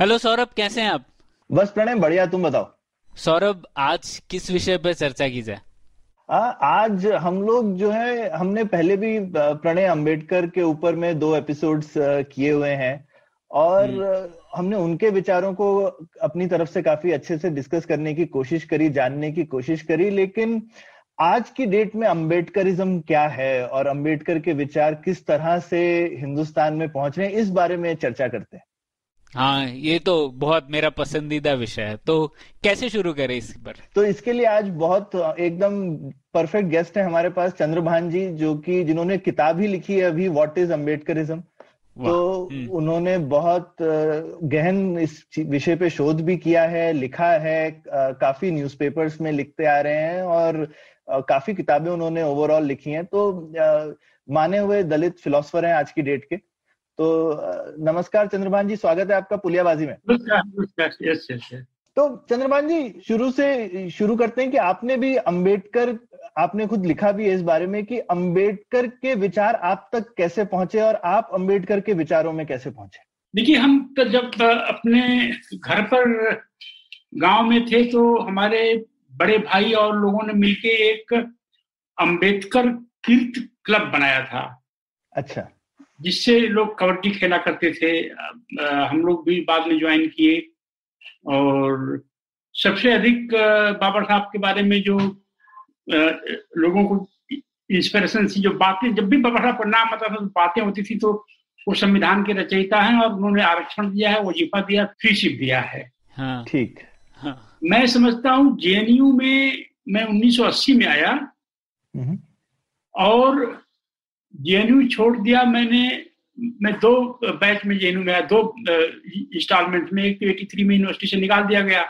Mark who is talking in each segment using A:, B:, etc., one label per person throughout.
A: Hello Saurabh कैसे हैं आप?
B: बस प्रणय बढ़िया तुम बताओ?
A: सौरभ आज किस विषय पर चर्चा की जाए?
B: आ, आज हम लोग जो है हमने पहले भी प्रणय अंबेडकर के ऊपर में दो एपिसोड्स किए हुए हैं। और हमने उनके विचारों को अपनी तरफ़ से काफ़ी अच्छे से डिस्कस करने की कोशिश करी जानने की कोशिश करी लेकिन आज की डेट में अंबेडकरिज्म क्या है और अंबेडकर के विचार किस तरह से हिंदुस्तान में पहुँच रहे हैं इस बारे में चर्चा करते हैं।
A: हाँ ये तो बहुत मेरा पसंदीदा विषय है। तो कैसे शुरू करें इस पर?
B: तो इसके लिए आज बहुत एकदम परफेक्ट गेस्ट है हमारे पास चंद्रभान जी जो कि जिन्होंने किताब ही लिखी है अभी व्हाट इज़ अम्बेडकरिज्म तो
A: हम्म,
B: उन्होंने बहुत गहन इस विषय पे शोध भी किया है लिखा है काफ़ी न्यूज़पेपर्स में लिखते आ रहे हैं और काफ़ी किताबें उन्होंने ओवरऑल लिखी हैं। तो माने हुए दलित फिलोसफर हैं आज की डेट के। तो नमस्कार चंद्रभान जी स्वागत है आपका पुलियाबाजी में।
C: नमस्कार नमस्कार यस यस यस
B: तो चंद्रभान जी शुरू से शुरू करते हैं कि आपने भी अंबेडकर आपने खुद लिखा भी है इस बारे में कि अंबेडकर के विचार आप तक कैसे पहुँचे और आप अंबेडकर के विचारों में कैसे पहुँचे?
C: देखिए हम तो जब अपने घर पर गाँव में थे तो हमारे बड़े भाई और लोगों ने मिलके एक अंबेडकर कीर्त क्लब बनाया था।
B: अच्छा।
C: जिससे लोग कबड्डी खेला करते थे हम लोग भी बाद में ज्वाइन किए। और सबसे अधिक बाबर साहब के बारे में जो लोगों को इंस्पिरेशन थी जो बातें जब भी बाबा साहब का नाम आता था तो बातें होती थी तो वो संविधान के रचयिता हैं और उन्होंने आरक्षण दिया है वजीफा दिया फ्रीशिप दिया है।
A: हाँ।
B: ठीक।
A: हाँ। हाँ।
C: मैं समझता हूँ जेएनयू में मैं 1980 में आया।
B: हम्म,
C: और जेएनयू छोड़ दिया मैंने मैं दो बैच में जेएनयू में आया दो इंस्टॉलमेंट में एक तो 83 में यूनिवर्सिटी से निकाल दिया गया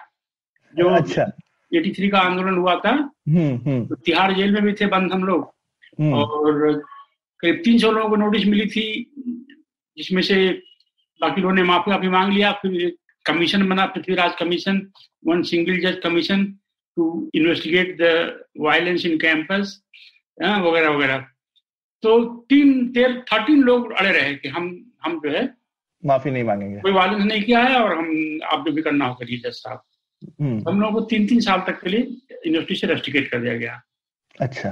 C: जो
B: अच्छा।
C: 83 का आंदोलन हुआ था।
B: हम्म हम्म।
C: तो तिहाड़ जेल में भी थे बंद हम लोग।
B: हम्म,
C: और करीब तीन सौ लोगों को नोटिस मिली थी जिसमें से बाकी लोगों ने माफ़ी माफ़ी मांग लिया फिर कमीशन बना पृथ्वीराज कमीशन वन सिंगल जज commission to investigate the violence in campus वगैरह वगैरह। तो तीन तेर थर्टीन लोग अड़े रहे कि हम हम जो है
B: माफ़ी नहीं मांगेंगे।
C: कोई वायलेंस नहीं किया है और हम आप जो भी करना हो करिए जज साहब।
B: हम्म,
C: हम लोगों को तीन तीन साल तक के लिए यूनिवर्सिटी से रेस्टिकेट कर दिया गया।
B: अच्छा।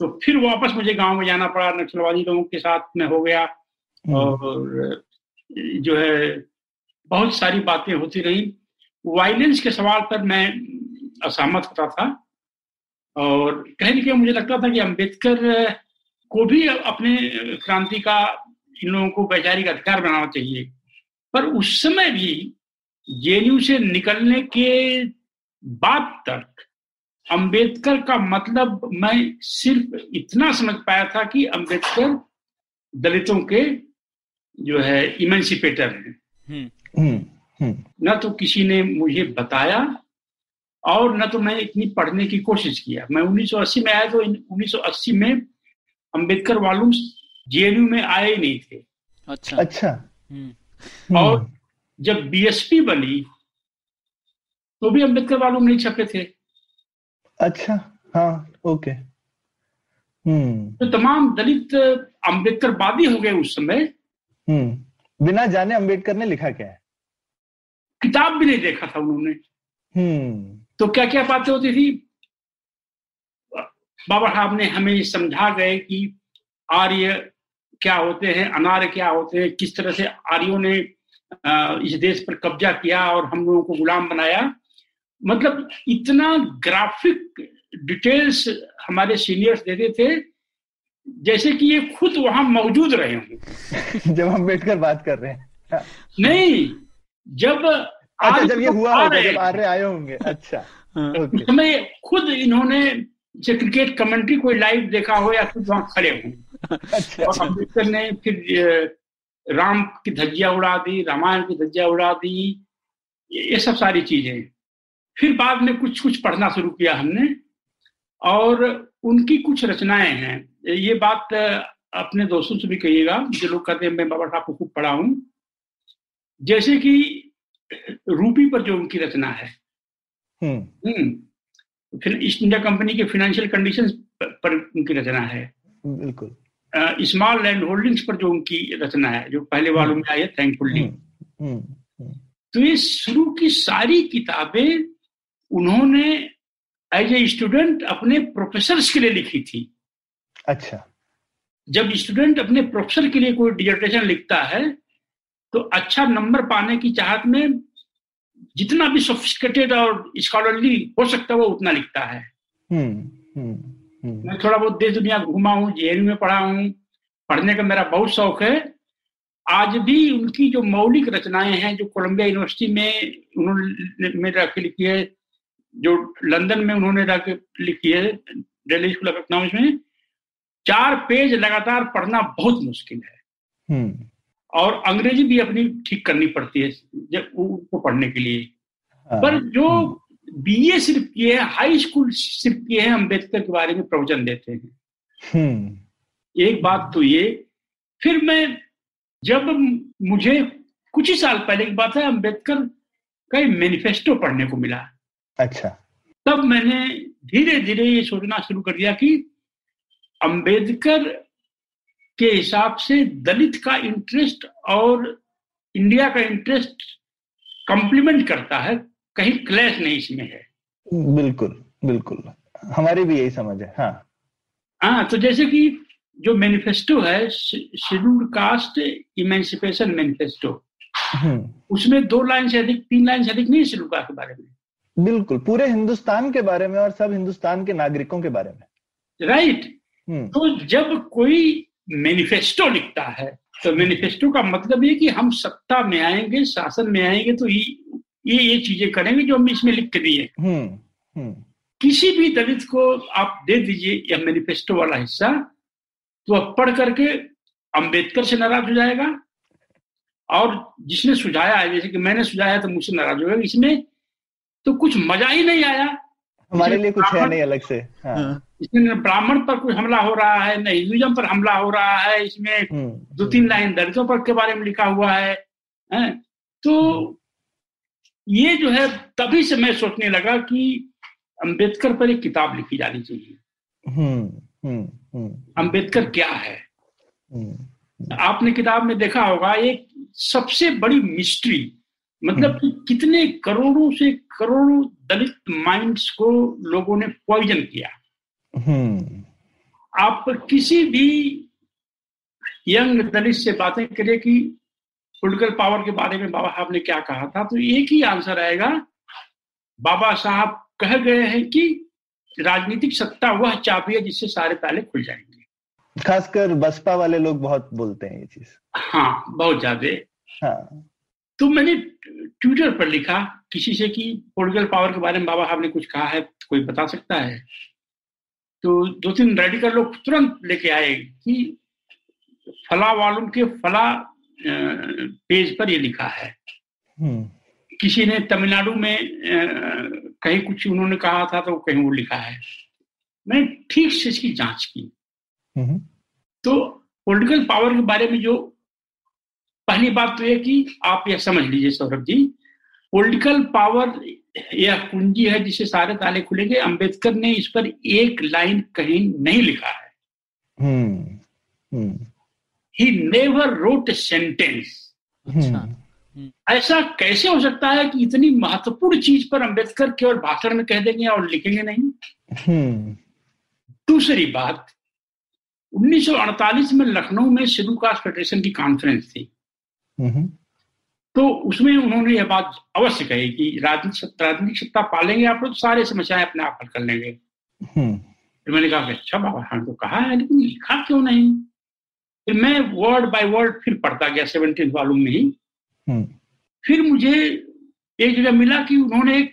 C: तो फिर वापस मुझे गाँव में जाना पड़ा नक्सलवादी लोगों के साथ में हो गया
B: हम्म,
C: और जो है बहुत सारी बातें होती रही। वायलेंस के सवाल पर मैं असहमत होता था और कहीं ना कहीं मुझे लगता था कि अंबेडकर को भी अपने क्रांति का इन लोगों को वैचारिक अधिकार बनाना चाहिए। पर उस समय भी जेएनयू से निकलने के बाद तक अंबेडकर का मतलब मैं सिर्फ़ इतना समझ पाया था कि अंबेडकर दलितों के जो है इमेंसिपेटर हैं।
A: हम्म।
B: हम्म, हम्म,
C: न तो किसी ने मुझे बताया और न तो मैं इतनी पढ़ने की कोशिश किया। मैं 1980 में आया तो इन- 1980 में अंबेडकर वालूम जेएनयू में आए ही नहीं थे।
A: अच्छा।
B: अच्छा।
A: हम्म।
B: हम्म,
C: और जब बीएसपी बनी तो भी अंबेडकर वालूम नहीं छपे थे।
B: अच्छा हाँ ओके। हम्म।
C: तो तमाम दलित अंबेडकर वादी हो गए उस समय।
B: हम्म। बिना जाने अंबेडकर ने लिखा क्या है?
C: किताब भी नहीं देखा था उन्होंने।
B: हम्म।
C: तो क्या क्या बातें होती थी? बाबा साहब ने हमें समझा गए कि आर्य क्या होते हैं अनार्य क्या होते हैं किस तरह से आर्यों ने इस देश पर कब्जा किया और हम लोगों को गुलाम बनाया। मतलब इतना ग्राफिक डिटेल्स हमारे सीनियर्स देते थे जैसे कि ये खुद वहाँ मौजूद रहे हों।
B: जब अंबेडकर बात कर रहे हैं।
C: नहीं जब
B: अच्छा जब ये हुआ
C: आ
B: होगा
C: रहे
B: जब आर्य आए होंगे। अच्छा
A: हाँ,
C: हमें खुद इन्होंने जैसे क्रिकेट कमेंट्री कोई लाइव देखा हो या खुद वहाँ खड़े हों।
B: अच्छा
C: और अंबेडकर ने फिर राम की धज्जिया उड़ा दी रामायण की धज्जिया उड़ा दी ये सब सारी चीज़ें। फिर बाद में कुछ कुछ पढ़ना शुरू किया हमने और उनकी कुछ रचनाएँ हैं। ये बात अपने दोस्तों से भी कहिएगा जो लोग कहते हैं मैं बाबा साहब को खूब पढ़ा हूँ। जैसे कि रूपी पर जो उनकी रचना है।
B: हम्म।
C: हम्म। ईस्ट इंडिया कंपनी के फाइनेंशियल कंडीशन पर उनकी रचना है।
B: बिल्कुल।
C: स्मॉल लैंड होल्डिंग्स पर जो उनकी रचना है जो पहले वालों में आई है थैंकफुल्ली
B: हम्म। हम्म।
C: तो ये शुरू की सारी किताबें उन्होंने एज ए स्टूडेंट अपने प्रोफेसर के लिए लिखी थी।
B: अच्छा।
C: जब स्टूडेंट अपने प्रोफेसर के लिए कोई डिजर्टेशन लिखता है तो अच्छा नंबर पाने की चाहत में जितना भी सोफिस्टिकेटेड और स्कॉलरली हो सकता है वो उतना लिखता है।
B: हम्म हम्म हम्म।
C: मैं थोड़ा बहुत देश दुनिया घूमा हूँ जेएनयू में पढ़ा हूँ पढ़ने का मेरा बहुत शौक है। आज भी उनकी जो मौलिक रचनाएँ हैं जो कोलंबिया यूनिवर्सिटी में उन्होंने रह के लिखी है जो लंदन में उन्होंने रह के लिखी है दिल्ली स्कूल ऑफ़ इकोनॉमिक्स में चार पेज लगातार पढ़ना बहुत मुश्किल है। और अंग्रेज़ी भी अपनी ठीक करनी पड़ती है जब उनको पढ़ने के लिए।
B: हाँ,
C: पर जो बीए सिर्फ़ किए हैं हाई स्कूल सिर्फ़ किए हैं अंबेडकर के बारे में प्रवचन देते हैं।
B: हम्म।
C: एक बात तो ये फिर मैं जब मुझे कुछ ही साल पहले की बात है अंबेडकर का मैनिफेस्टो पढ़ने को मिला।
B: अच्छा।
C: तब मैंने धीरे धीरे ये सोचना शुरू कर दिया कि अंबेडकर के हिसाब से दलित का इंटरेस्ट और इंडिया का इंटरेस्ट कंप्लीमेंट करता है कहीं क्लैश नहीं इसमें है।
B: बिल्कुल बिल्कुल। हमारी भी यही समझ है हाँ।
C: हाँ तो जैसे कि जो मैनिफेस्टो है शेड्यूल्ड कास्ट इमेंसिपेशन मैनिफेस्टो उसमें दो लाइन से अधिक तीन लाइन से अधिक नहीं शेड्यूल कास्ट के बारे में?
B: बिल्कुल पूरे हिंदुस्तान के बारे में और सब हिंदुस्तान के नागरिकों के बारे में।
C: राइट
B: हम्म।
C: तो जब कोई मैनिफेस्टो लिखता है। तो मैनिफेस्टो का मतलब ये कि हम सत्ता में आएँगे शासन में आएँगे तो ये ये ये चीज़ें करेंगे जो हम इसमें लिख के दिए
B: हम्म हम्म।
C: किसी भी दलित को आप दे दीजिए यह मैनिफेस्टो वाला हिस्सा तो वह पढ़ करके अंबेडकर से नाराज़ हो जाएगा। और जिसने सुझाया है जैसे कि मैंने सुझाया तो मुझसे नाराज़ होगा इसमें तो कुछ मज़ा ही नहीं आया।
B: हमारे लिए कुछ है नहीं अलग से हाँ।
C: इसमें ब्राह्मण पर कोई हमला हो रहा है न हिंदुजम पर हमला हो रहा है इसमें
B: हम्म,
C: दो तीन लाइन दलितों पर के बारे में लिखा हुआ है, हैं? तो ये जो है तभी से मैं सोचने लगा कि अंबेडकर पर एक किताब लिखी जानी चाहिए।
B: हम्म हम्म हम्म।
C: अंबेडकर क्या है?
B: हम्म
C: आपने किताब में देखा होगा एक सबसे बड़ी मिस्ट्री मतलब कि कितने करोड़ों से करोड़ों दलित माइंड्स को लोगों ने पॉइजन किया।
B: हम्म
C: आप किसी भी यंग दलित से बातें करें कि पोलिटिकल पावर के बारे में बाबा साहब ने क्या कहा था तो एक ही आंसर आएगा। बाबा साहब कह गए हैं कि राजनीतिक सत्ता वह चाबी है जिससे सारे ताले खुल जाएँगे।
B: खासकर बसपा वाले लोग बहुत बोलते हैं ये चीज़।
C: हाँ बहुत ज़्यादा।
B: हाँ।
C: तो मैंने ट्विटर पर लिखा किसी से कि पोलिटिकल पावर के बारे में बाबा साहब ने कुछ कहा है कोई बता सकता है? तो दो तीन रेडिकल लोग तुरंत लेके आए कि फला वालों के फला पेज पर ये लिखा है।
B: हम्म।
C: किसी ने तमिलनाडु में कहीं कुछ उन्होंने कहा था तो कहीं वो लिखा है। मैंने ठीक से इसकी जाँच की।
B: हम्म।
C: तो पॉलिटिकल पावर के बारे में जो पहली बात तो यह कि आप यह समझ लीजिए सौरभ जी पॉलिटिकल पावर यह कुंजी है जिसे सारे ताले खुलेंगे। अंबेडकर ने इस पर एक लाइन कहीं नहीं लिखा है। ही नेवर रोट सेंटेंस ऐसा कैसे हो सकता है कि इतनी महत्वपूर्ण चीज़ पर अंबेडकर केवल भाषण में कह देंगे और लिखेंगे नहीं?
B: हम्म।
C: दूसरी बात 1948 में लखनऊ में शेड्यूल कास्ट फेडरेशन की कॉन्फ्रेंस थी।
B: हम्म।
C: तो उसमें उन्होंने यह बात अवश्य कही कि राजनीतिक सत्ता राजनीतिक सत्ता पालेंगे आप लोग तो सारे समस्याएँ अपने आप हल कर लेंगे।
B: हम्म।
C: फिर मैंने कहा कि अच्छा बाबा हमने तो कहा है लेकिन लिखा क्यों नहीं? फिर मैं वर्ड बाय वर्ड फिर पढ़ता गया सेवनटीन वॉल्यूम में ही।
B: हम्म।
C: फिर मुझे एक जगह मिला कि उन्होंने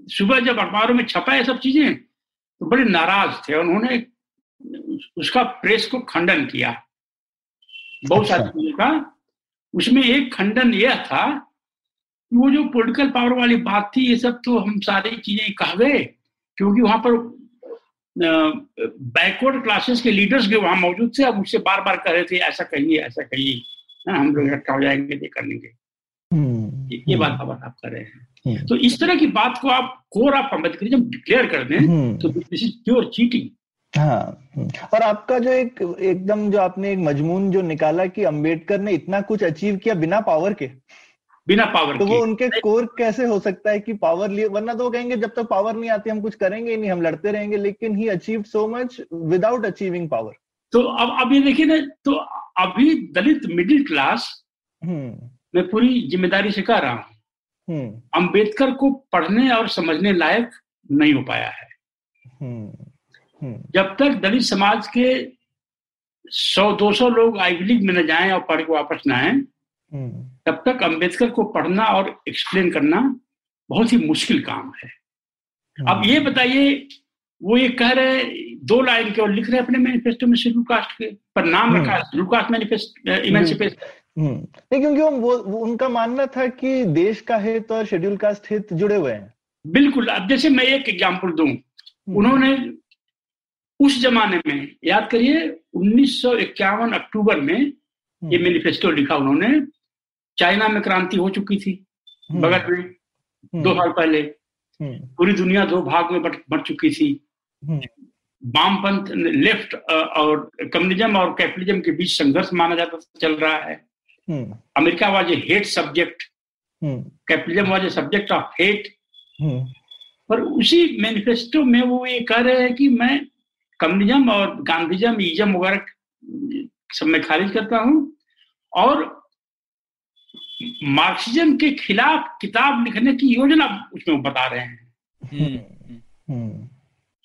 C: सुबह जब अखबारों में छपा है सब चीज़ें तो बड़े नाराज़ थे। उन्होंने उसका प्रेस को खंडन किया। बहुत सारी
B: अच्छा।
C: चीज़ों का उसमें एक खंडन यह था कि वो जो पॉलिटिकल पावर वाली बात थी ये सब तो हम सारी चीज़ें कह गए क्योंकि वहाँ पर बैकवर्ड क्लासेस के लीडर्स भी वहाँ मौजूद थे अब उससे बार बार कह रहे थे ऐसा कहिए ऐसा कहिए। हाँ, हम लोग इकट्ठा हो जाएँगे ये कर लेंगे।
B: हम्म,
C: ये ये बात बात आप कर रहे हैं। तो इस तरह की बात को आप कोर ऑफ़ अम्बेडकरिज्म डिक्लेयर कर दें
B: हम्म।
C: तो दिस इज़ प्योर चीटिंग
B: हाँ हम्म। और आपका जो एक एकदम जो आपने एक मजमून जो निकाला कि अंबेडकर ने इतना कुछ अचीव किया बिना पावर के?
C: बिना पावर
B: तो
C: के।
B: वो उनके कोर कैसे हो सकता है कि पावर लिए वरना तो वो कहेंगे जब तक तो पावर नहीं आती हम कुछ करेंगे ही नहीं हम लड़ते रहेंगे लेकिन he achieve so much without achieving power
C: तो अब अब ये देखिए ना तो अभी दलित मिडिल क्लास
B: हम्म।
C: मैं पूरी ज़िम्मेदारी से कह रहा हूँ।
B: हम्म।
C: अंबेडकर को पढ़ने और समझने लायक नहीं हो पाया है।
B: हम्म हम्म।
C: जब तक दलित समाज के सौ दो सौ लोग आईवी लीग में न जाए और पढ़ के वापस न आए
B: हम्म।
C: तब तक अंबेडकर को पढ़ना और एक्सप्लेन करना बहुत ही मुश्किल काम है। अब ये बताइए वो ये कह रहे दो लाइन केवल लिख रहे हैं अपने मैनिफेस्टो में शेड्यूल कास्ट के पर नाम
B: हम्म।
C: रखा है शेड्यूल कास्ट मैनिफेस्ट इमेंसिपेशन
B: हम्म। नहीं क्योंकि वो, वो उनका मानना था कि देश का हित और शेड्यूल कास्ट हित जुड़े हुए हैं।
C: बिल्कुल अब जैसे मैं एक एग्जांपल दूँ
B: हम्म।
C: उन्होंने उस जमाने में याद करिए 1951 अक्टूबर में ये मैनिफेस्टो लिखा उन्होंने चाइना में क्रांति हो चुकी थी
B: हम्म,
C: बगल में
B: हम्म,
C: दो साल पहले।
B: हम्म,
C: पूरी दुनिया दो भाग में बट चुकी थी।
B: हम्म,
C: वामपंथ लेफ़्ट और कम्युनिज्म और कैपिटलिज्म के बीच संघर्ष माना जाता चल रहा है।
B: हम्म,
C: America was a hate subject
B: hmm,
C: capitalism was a subject of hate
B: हम्म,
C: पर उसी मैनिफेस्टो में वो ये कह रहे हैं कि मैं कम्युनिज्म और गांधीजम ईजम वगैरह सब मैं खारिज करता हूँ। और मार्क्सिज्म के खिलाफ किताब लिखने की योजना उसमें बता रहे हैं।
A: हम्म,
B: हम्म,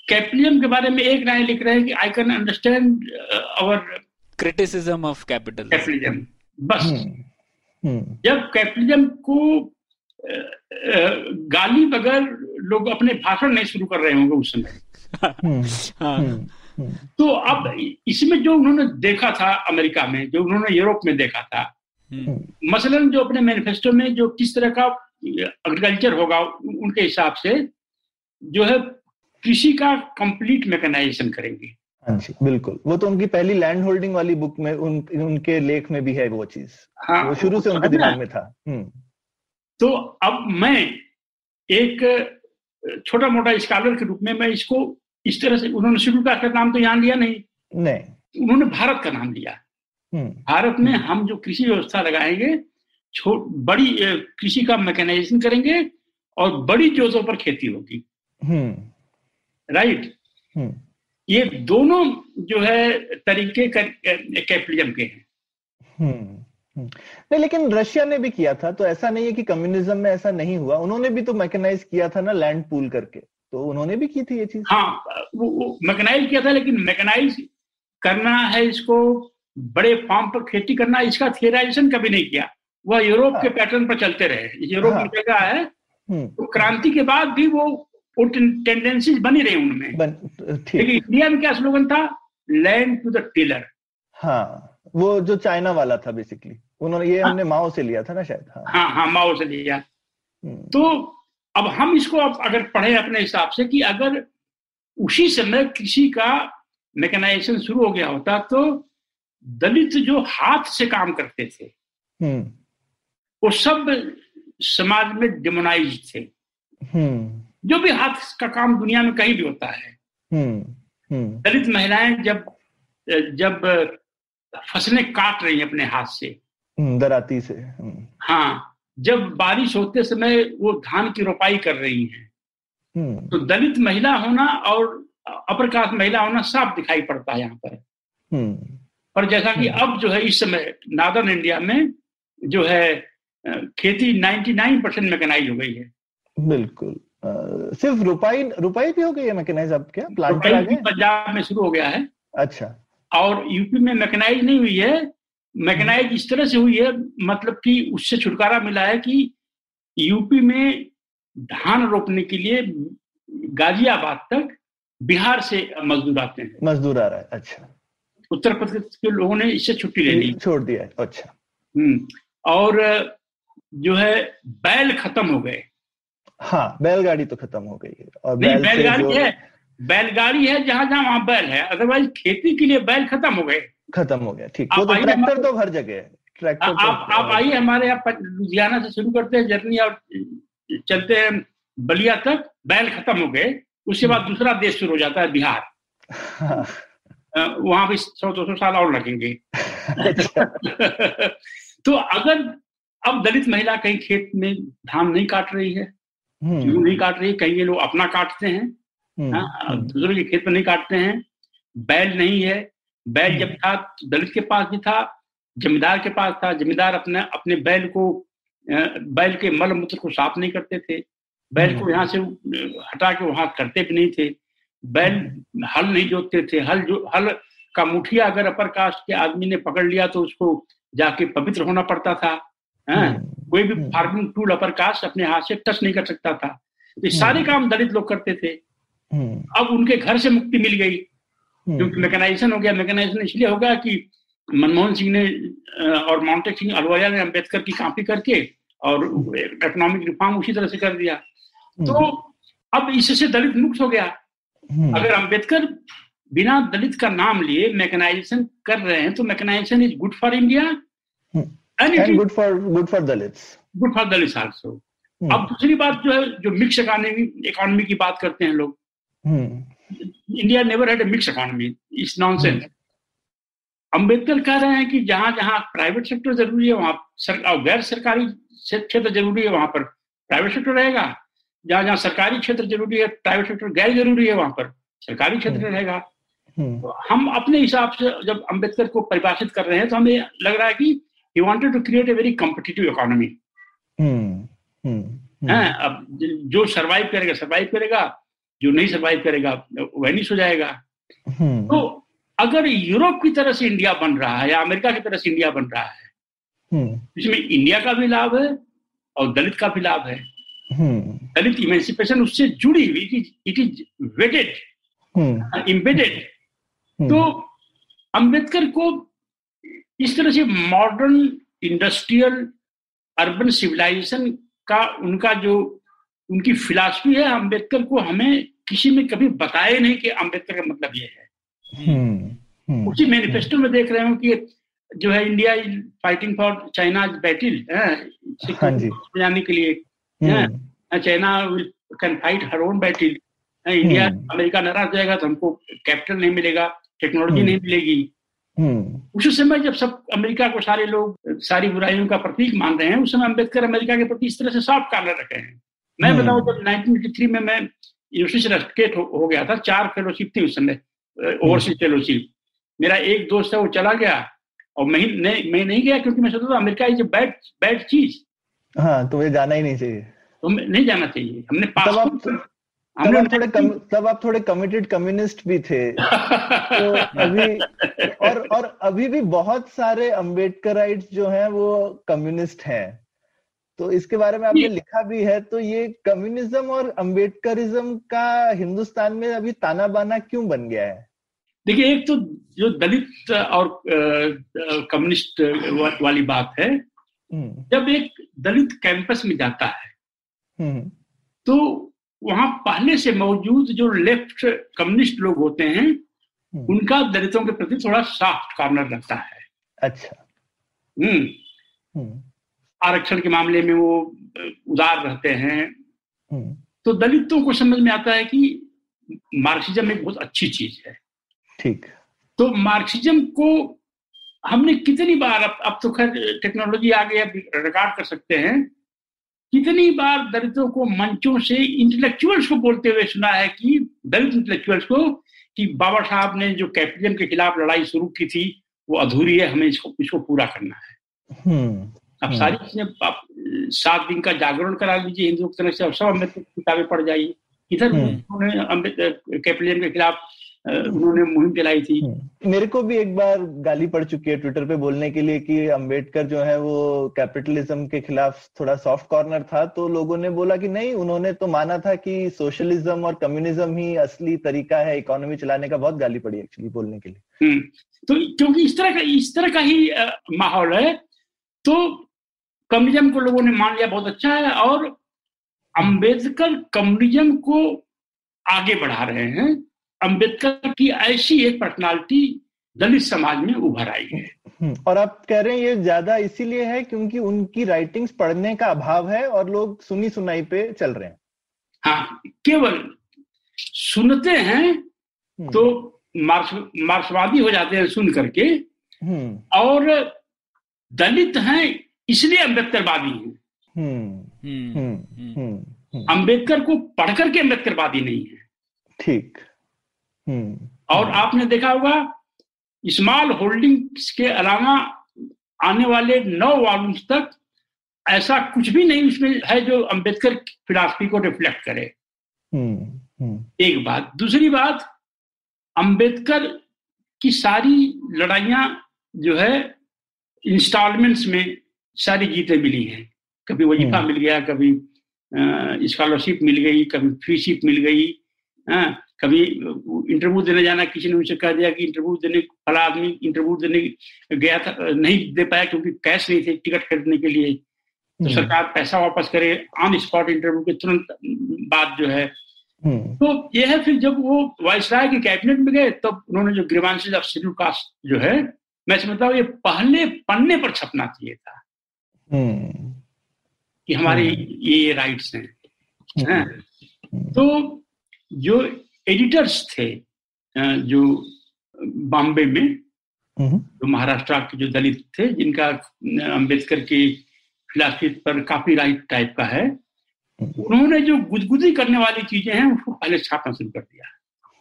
C: कैपिटलिज्म के बारे में एक लाइन लिख रहे हैं कि I can understand our
A: criticism of capital
C: capitalism बस।
B: हम्म, हम्म,
C: जब कैपिटलिज्म को अ, अ, गाली बगैर लोग अपने भाषण नहीं शुरू कर रहे होंगे उस समय।
B: हम्म,
A: हाँ।
B: हम्म, हम्म,
C: तो अब इसमें जो उन्होंने देखा था अमेरिका में जो उन्होंने यूरोप में देखा था
A: हम्म,
C: मसलन जो अपने मैनिफेस्टो में जो किस तरह का एग्रीकल्चर होगा उनके हिसाब से जो है कृषि का कंप्लीट मैकेनाइजेशन करेंगे।
B: हाँ जी बिल्कुल। वो तो उनकी पहली लैंड होल्डिंग वाली बुक में उन उनके लेख में भी है वो चीज़।
C: हाँ
B: वो शुरू से उनके? दिमाग में था। हम्म,
C: तो अब मैं एक छोटा मोटा स्कॉलर के रूप में मैं इसको इस तरह से उन्होंने शेड्यूल कास्ट का नाम तो यहाँ लिया नहीं।
B: नहीं।
C: उन्होंने भारत का नाम लिया।
B: हम्म,
C: भारत में हम जो कृषि व्यवस्था लगाएँगे बड़ी कृषि का मैकेनाइजेशन करेंगे और बड़ी जोतों पर खेती होगी।
B: हम्म,
C: राइट
B: हम्म,
C: ये दोनों जो है तरीके कैपिटलिज्म के हैं।
B: हम्म, हम्म। नहीं लेकिन रशिया ने भी किया था तो ऐसा नहीं है कि कम्युनिज्म में ऐसा नहीं हुआ। उन्होंने भी तो मैकेनाइज किया था ना लैंड पूल करके। तो उन्होंने भी की थी ये चीज़?
C: हाँ वो, मैकेनाइज किया था लेकिन मैकेनाइज करना है इसको बड़े फार्म पर खेती करना इसका थियराइजेशन कभी नहीं किया। वह यूरोप
B: हाँ। के।
C: पैटर्न पर चलते रहे। यूरोप
B: हाँ।
C: में जगह है।
B: हम्म,
C: तो क्रांति के बाद भी वो वो टेंडेंसीज बनी रही उनमें।
B: बन
C: लेकिन इंडिया में क्या स्लोगन था? लैंड टू द टिलर
B: हाँ वो जो चाइना वाला था बेसिकली उन्होंने ये
C: हाँ।
B: हमने माओ से लिया था ना शायद हाँ।
C: हाँ हाँ माओ से लिया।
B: हम्म,
C: तो अब हम इसको अब अगर पढ़े अपने हिसाब से कि अगर उसी समय कृषि का मैकेनाइजेशन शुरू हो गया होता तो दलित जो हाथ से काम करते थे
B: हम्म,
C: वो सब समाज में डिमोनाइज थे।
B: हम्म,
C: जो भी हाथ का काम दुनिया में कहीं भी होता है। दलित महिलाएँ जब जब फ़सलें काट रही हैं अपने हाथ से
B: दराती से हम्म,
C: हाँ जब बारिश होते समय वो धान की रोपाई कर रही हैं
B: हम्म,
C: तो दलित महिला होना और अपर कास्ट महिला होना साफ़ दिखाई पड़ता है यहाँ पर।
B: हम्म,
C: पर जैसा कि अब जो है इस समय नॉर्दर्न इंडिया में जो है खेती 99 परसेंट मैकेनाइज हो गई है।
B: बिल्कुल। अ, सिर्फ़ रुपाई रुपाई भी हो गई है मैकेनाइज अब क्या? आ गए?
C: पंजाब में शुरू हो गया है।
B: अच्छा।
C: और यूपी में मैकेनाइज नहीं हुई है मैकेनाइज इस तरह से हुई है मतलब कि उससे छुटकारा मिला है कि यूपी में धान रोपने के लिए गाजियाबाद तक बिहार से मजदूर आते हैं।
B: मजदूर आ रहा है अच्छा।
C: उत्तर प्रदेश के लोगों ने इससे छुट्टी ले ली।
B: छोड़ दिया है अच्छा।
C: हम्म, और जो है बैल खत्म हो गए।
B: हाँ बैलगाड़ी तो खत्म हो गई है और
C: बैलगाड़ी है बैलगाड़ी है जहाँ जहाँ वहाँ बैल है। अदरवाइज़ खेती के लिए बैल खत्म हो गए।
B: खत्म हो गया ठीक। तो ट्रैक्टर तो हर जगह है। ट्रैक्टर
C: आप
B: तो
C: आप आप आइए हमारे यहाँ लुधियाना से शुरू करते हैं जर्नी और चलते हैं बलिया तक। बैल खत्म हो गए। उसके बाद दूसरा देश शुरू हो जाता है बिहार। वहाँ भी सौ दो सौ साल और लगेंगे। तो अगर अब दलित महिला कहीं खेत में धान नहीं काट रही है
B: हम्म,
C: नहीं काट रही है कहीं ये लोग अपना काटते हैं। दूसरों के खेत में नहीं काटते हैं। बैल नहीं है। बैल जब था दलित के पास भी था जमींदार के पास था। जमींदार अपने अपने बैल को बैल के मल मूत्र को साफ़ नहीं करते थे। बैल को यहाँ से हटा के वहाँ करते भी नहीं थे। बैल हल नहीं जोतते थे। हल जो हल का मुठिया अगर अपर कास्ट के आदमी ने पकड़ लिया तो उसको जाके पवित्र होना पड़ता था। हाँ?
B: हम्म,
C: कोई भी
B: हम्म।
C: फ़ार्मिंग टूल अपर कास्ट अपने हाथ से टच नहीं कर सकता था। तो ये सारे काम दलित लोग करते थे।
B: हम्म,
C: अब उनके घर से मुक्ति मिल गई।
B: हम्म,
C: क्योंकि मैकेनाइजेशन हो गया। मैकेनाइजेशन इसलिए हो गया कि मनमोहन सिंह ने और माउंटेक सिंह अहलुवालिया ने अंबेडकर की कॉपी करके और इकोनॉमिक रिफॉर्म उसी तरह से कर दिया। तो अब इससे दलित मुक्त हो गया।
B: हम्म,
C: अगर अंबेडकर बिना दलित का नाम लिए मैकेनाइजेशन कर रहे हैं तो mechanization is good for India and
B: good for good for Dalit.
C: Good for Dalit also
B: hmm,
C: अब दूसरी बात जो है जो मिक्स इकोनॉमी इकोनॉमी की बात करते हैं लोग। India never had a mix economy it's nonsense Ambedkar कह रहे हैं कि जहाँ जहाँ प्राइवेट सेक्टर ज़रूरी है वहाँ सर, गैर सरकारी क्षेत्र ज़रूरी है वहाँ पर प्राइवेट सेक्टर रहेगा। जहाँ जहाँ सरकारी क्षेत्र ज़रूरी है प्राइवेट सेक्टर गैर ज़रूरी है वहाँ पर सरकारी क्षेत्र
B: हम्म।
C: रहेगा।
B: हम्म,
C: तो हम अपने हिसाब से जब अंबेडकर को परिभाषित कर रहे हैं तो हमें लग रहा है कि he wanted to create a very competitive economy अब जो सरवाइव करेगा सरवाइव करेगा। जो नहीं सरवाइव करेगा वह नहीं सो जाएगा।
B: हम्म,
C: तो अगर यूरोप की तरह से इंडिया बन रहा है या अमेरिका की तरह से इंडिया बन रहा है
B: हम्म,
C: इसमें इंडिया का भी लाभ है और दलित का भी लाभ है।
B: हम्म,
C: दलित इमेंसिपेशन उससे जुड़ी हुई it is it is weighted embedded तो अंबेडकर को इस तरह से मॉडर्न इंडस्ट्रियल अर्बन सिविलाइजेशन का उनका जो उनकी फिलॉसफी है अंबेडकर को हमें किसी ने कभी बताया नहीं कि अंबेडकर का मतलब ये है।
B: हम्म, हम्म,
C: उसी मैनिफेस्टो में देख रहे हो कि जो है India is fighting for China battle
B: हाँ
C: जाने के लिए
B: हम्म,
C: China will can fight her own battle India
B: hmm.
C: America नाराज़ जाएगा तो हमको कैपिटल नहीं मिलेगा टेक्नोलॉजी
B: हम्म।
C: नहीं मिलेगी।
B: हम्म,
C: उस समय जब सब अमेरिका को सारे लोग सारी बुराइयों का प्रतीक मान रहे हैं उस समय अंबेडकर अमेरिका के प्रति इस तरह से सॉफ्ट कार्नर रखे हैं। मैं
B: हम्म।
C: बताऊँ जब 1983 में मैं यूनिवर्सिटी रस्टिकेट हो, हो गया था चार फेलोशिप थी उस समय ओवरसीज फेलोशिप मेरा एक दोस्त है वो चला गया और मैं नहीं मैं नहीं गया क्योंकि मैं सोचता था अमेरिका इज़ बैड बैड चीज़।
B: हाँ तुम्हें जाना ही नहीं चाहिए।
C: तो नहीं जाना चाहिए। हमने
B: तब आप
C: पास
B: तब आप थोड़े कम, तब आप थोड़े कमिटेड कम्युनिस्ट भी थे। तो अभी और और अभी भी बहुत सारे अम्बेडकराइट्स जो हैं वो कम्युनिस्ट हैं। तो इसके बारे में आपने लिखा भी है तो ये कम्युनिज्म और अम्बेडकरिज्म का हिंदुस्तान में अभी ताना बाना क्यों बन गया है?
C: देखिए एक तो जो दलित और कम्युनिस्ट वाली बात है
B: हम्म,
C: जब एक दलित कैंपस में जाता है
B: हम्म,
C: तो वहाँ पहले से मौजूद जो लेफ़्ट कम्युनिस्ट लोग होते हैं
B: हम्म,
C: उनका दलितों के प्रति थोड़ा सॉफ्ट कॉर्नर रहता है।
B: अच्छा।
C: हम्म, आरक्षण के मामले में वो उदार रहते हैं।
B: हम्म,
C: तो दलितों को समझ में आता है कि मार्क्सिज्म एक बहुत अच्छी चीज़ है।
B: ठीक।
C: तो मार्क्सिज्म को हमने कितनी बार अब अब तो खैर टेक्नोलॉजी आ गई अब रिकॉर्ड कर सकते हैं कितनी बार दलितों को मंचों से इंटेलेक्चुअल्स को बोलते हुए सुना है कि दलित इंटेलेक्चुअल्स को कि बाबा साहब ने जो कैपिटलिज्म के खिलाफ लड़ाई शुरू की थी वो अधूरी है हमें इसको इसको पूरा करना है।
B: हम्म,
C: अब
B: हम्म।
C: सारी चीज़ें आप सात दिन का जागरण करा लीजिए हिंदुओं की तरफ़ से सब अंबेडकर की किताबें पढ़ जाइए इधर
B: हम्म।
C: उन्होंने अंबेडकर कैपिटलिज्म के खिलाफ उन्होंने मुहिम चलाई थी
B: हम्म। मेरे को भी एक बार गाली पड़ चुकी है ट्विटर पे बोलने के लिए कि अंबेडकर जो है वो कैपिटलिज्म के खिलाफ थोड़ा सॉफ्ट कॉर्नर था तो लोगों ने बोला कि नहीं उन्होंने तो माना था कि सोशलिज्म और कम्युनिज्म ही असली तरीका है इकोनॉमी चलाने का बहुत गाली पड़ी एक्चुअली बोलने के लिए
C: तो क्योंकि इस तरह का इस तरह का ही माहौल है तो कम्युनिज्म को लोगों ने मान लिया बहुत अच्छा है और अंबेडकर कम्युनिज्म को आगे बढ़ा रहे हैं। अंबेडकर की ऐसी एक पर्सनालिटी दलित समाज में उभर आई है।
B: हम्म, और आप कह रहे हैं ये ज़्यादा इसीलिए है क्योंकि उनकी राइटिंग्स पढ़ने का अभाव है और लोग सुनी सुनाई पे चल रहे हैं।
C: हाँ केवल सुनते हैं
B: हम्म,
C: तो मार्क्स मार्क्सवादी हो जाते हैं सुन करके।
B: हम्म,
C: और दलित हैं इसलिए अम्बेडकरवादी हैं।
B: हम्म,
A: हम्म,
B: हम्म,
C: अंबेडकर को पढ़ करके अम्बेडकरवादी नहीं है।
B: ठीक हम्म,
C: और आपने देखा होगा स्मॉल होल्डिंग्स के अलावा आने वाले नौ वॉल्यूम्स तक ऐसा कुछ भी नहीं उसमें है जो अंबेडकर फिलासफी को रिफ्लेक्ट करे।
B: हम्म, हम्म,
C: एक बात। दूसरी बात अंबेडकर की सारी लड़ाइयाँ जो है इंस्टॉलमेंट्स में सारी जीतें मिली हैं। कभी वजीफा
B: हम्म।
C: मिल गया कभी स्कॉलरशिप मिल गई कभी फ्री शिप मिल गई हाँ, कभी इंटरव्यू देने जाना किसी ने उनसे कह दिया कि इंटरव्यू देने फला आदमी इंटरव्यू देने गया था नहीं दे पाया क्योंकि कैश नहीं थे टिकट खरीदने के लिए। तो
B: हम्म,
C: सरकार पैसा वापस करे ऑन स्पॉट इंटरव्यू के तुरंत बाद जो है।
B: हम्म,
C: तो ये है फिर जब वो वायसराय के कैबिनेट में गए तब उन्होंने जो ग्रीवांसेज ऑफ़ शेड्यूल कास्ट जो है मैं समझता हूँ ये पहले पन्ने पर छपना चाहिए था। कि हमारे
B: हम्म।
C: ये ये राइट्स हैं। हैं?
B: हम्म,
C: तो जो एडिटर्स थे जो बॉम्बे में
B: हम्म,
C: जो महाराष्ट्र के जो दलित थे जिनका अंबेडकर की फिलासफी पर काफ़ी राइट टाइप का है उन्होंने जो गुदगुदी करने वाली चीज़ें हैं उसको पहले छापना शुरू कर दिया।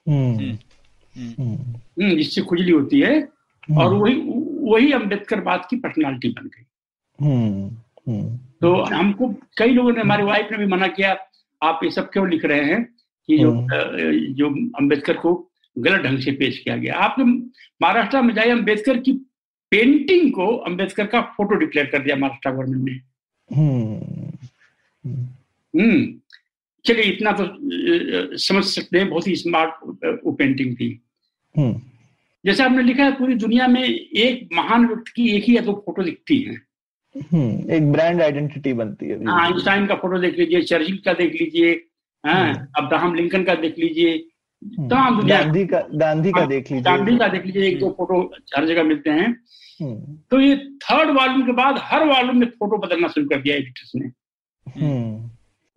B: हम्म,
A: हम्म,
B: हम्म,
C: हम्म, जिससे खुजली होती है
B: हम्म,
C: और वही वही अंबेडकर बात की पर्सनालिटी बन गई।
B: हम्म, हम्म,
C: तो हमको कई लोगों ने हमारी वाइफ ने भी मना किया आप ये सब क्यों लिख रहे हैं कि जो
B: हम्म।
C: जो अंबेडकर को गलत ढंग से पेश किया गया? आपने महाराष्ट्र में जाइए अंबेडकर की पेंटिंग को अंबेडकर का फ़ोटो डिक्लेयर कर दिया महाराष्ट्र गवर्नमेंट ने।
B: हम्म, हम्म,
C: हम्म। चलिए इतना तो समझ सकते हैं बहुत ही स्मार्ट वो पेंटिंग थी।
B: हम्म,
C: जैसे आपने लिखा है पूरी दुनिया में एक महान व्यक्ति की एक ही या दो फ़ोटो दिखती है।
B: हम्म, एक ब्रांड आइडेंटिटी बनती है
C: आइंस्टाइन का फ़ोटो देख लीजिए चर्चिल का देख लीजिए हाँ,
B: हम्म।
C: अब्राहम लिंकन का देख लीजिए
B: हम्म,
C: तमाम दुनिया।
B: गांधी का गांधी का
C: हाँ,
B: देख लीजिए।
C: गांधी का देख लीजिए एक दो फ़ोटो हर जगह मिलते हैं।
B: हम्म,
C: तो ये थर्ड वॉल्यूम के बाद हर वॉल्यूम में फ़ोटो बदलना शुरू कर दिया एडिटर्स ने।
B: हम्म,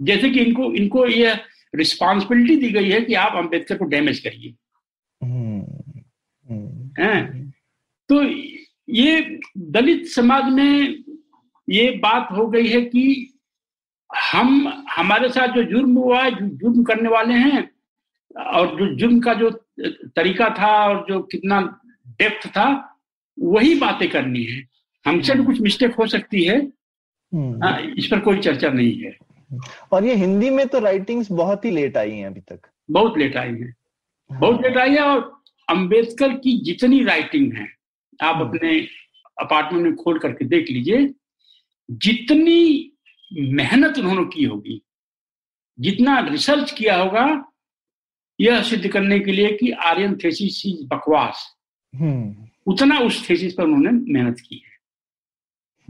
C: जैसे कि इनको इनको ये रिस्पॉन्सिबिलिटी दी गई है कि आप अंबेडकर को डैमेज करिए।
B: हम्म, हम्म,
C: हैं। तो ये दलित समाज में ये बात हो गई है कि हम हमारे साथ जो जुर्म हुआ है जुर्म करने वाले हैं और जो जुर्म का जो तरीका था और जो कितना डेप्थ था वही बातें करनी है। हमसे भी कुछ मिस्टेक हो सकती है।
B: हम्म।
C: हाँ, इस पर कोई चर्चा नहीं है।
B: और ये हिंदी में तो राइटिंग्स बहुत ही लेट आई हैं अभी तक।
C: बहुत लेट आई है। बहुत लेट आई है और अंबेडकर की जितनी राइटिंग है आप अपने अपार्टमेंट में खोल करके देख लीजिए जितनी मेहनत उन्होंने की होगी जितना रिसर्च किया होगा यह सिद्ध करने के लिए कि आर्यन थेसिस इज़ बकवास।
B: हम्म,
C: उतना उस थेसिस पर उन्होंने मेहनत की है।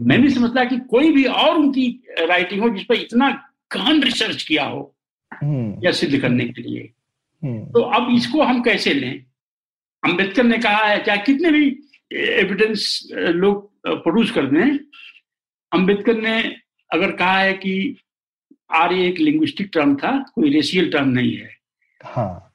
C: मैं नहीं समझता कि कोई भी और उनकी राइटिंग हो जिस पर इतना गहन रिसर्च किया हो
B: हम्म,
C: यह सिद्ध करने के लिए।
B: हम्म,
C: तो अब इसको हम कैसे लें? अंबेडकर ने कहा है चाहे कितने भी एविडेंस लोग प्रोड्यूस कर दें अंबेडकर ने अगर कहा है कि आर्य एक लिंग्विस्टिक टर्म था कोई रेशियल टर्म नहीं है।
B: हाँ।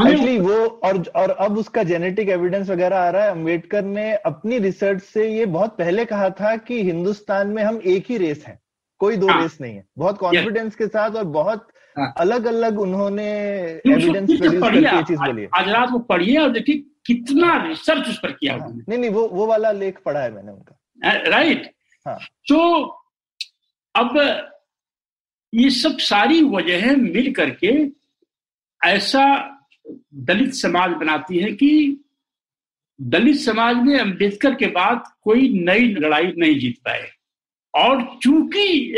B: एक्चुअली वो और और अब उसका जेनेटिक एविडेंस वगैरह आ रहा है। अंबेडकर ने अपनी रिसर्च से ये बहुत पहले कहा था कि हिंदुस्तान में हम एक ही रेस हैं। कोई दो
C: हाँ।
B: रेस नहीं है। बहुत कॉन्फिडेंस के साथ और बहुत
C: हाँ।
B: अलग अलग उन्होंने एविडेंस प्रोड्यूस करके चीज़ बोली है।
C: आज रात वो पढ़िए और देखिए कितना रिसर्च उस पर किया
B: हाँ, नहीं नहीं वो वो वाला लेख पढ़ा है मैंने उनका।
C: राइट
B: हाँ।
C: तो अब ये सब सारी वजहें मिल करके ऐसा दलित समाज बनाती है कि दलित समाज में अंबेडकर के बाद कोई नई लड़ाई नहीं जीत पाए और चूँकि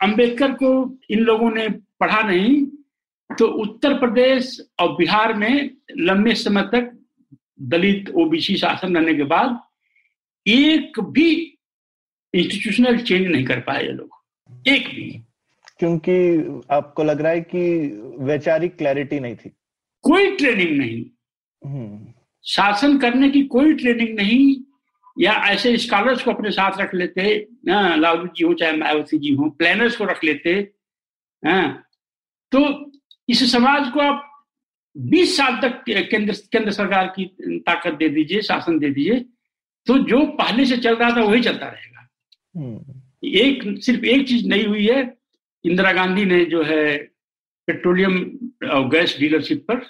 C: अंबेडकर को इन लोगों ने पढ़ा नहीं तो उत्तर प्रदेश और बिहार में लंबे समय तक दलित ओबीसी शासन रहने के बाद एक भी इंस्टीट्यूशनल चेंज नहीं कर पाए ये लोग। एक भी।
B: क्योंकि आपको लग रहा है कि वैचारिक क्लैरिटी नहीं थी।
C: कोई ट्रेनिंग नहीं।
B: हम्म।
C: शासन करने की कोई ट्रेनिंग नहीं या ऐसे स्कॉलर्स को अपने साथ रख लेते हाँ, लालू जी हो चाहे मायावती जी हो प्लानर्स को रख लेते हाँ, तो इस समाज को आप 20 साल तक केंद्र केंद्र सरकार की ताकत दे दीजिए शासन दे दीजिए तो जो पहले से चल रहा था वही चलता रहेगा। एक सिर्फ़ एक चीज़ नहीं हुई है इंदिरा गांधी ने जो है पेट्रोलियम और गैस डीलरशिप पर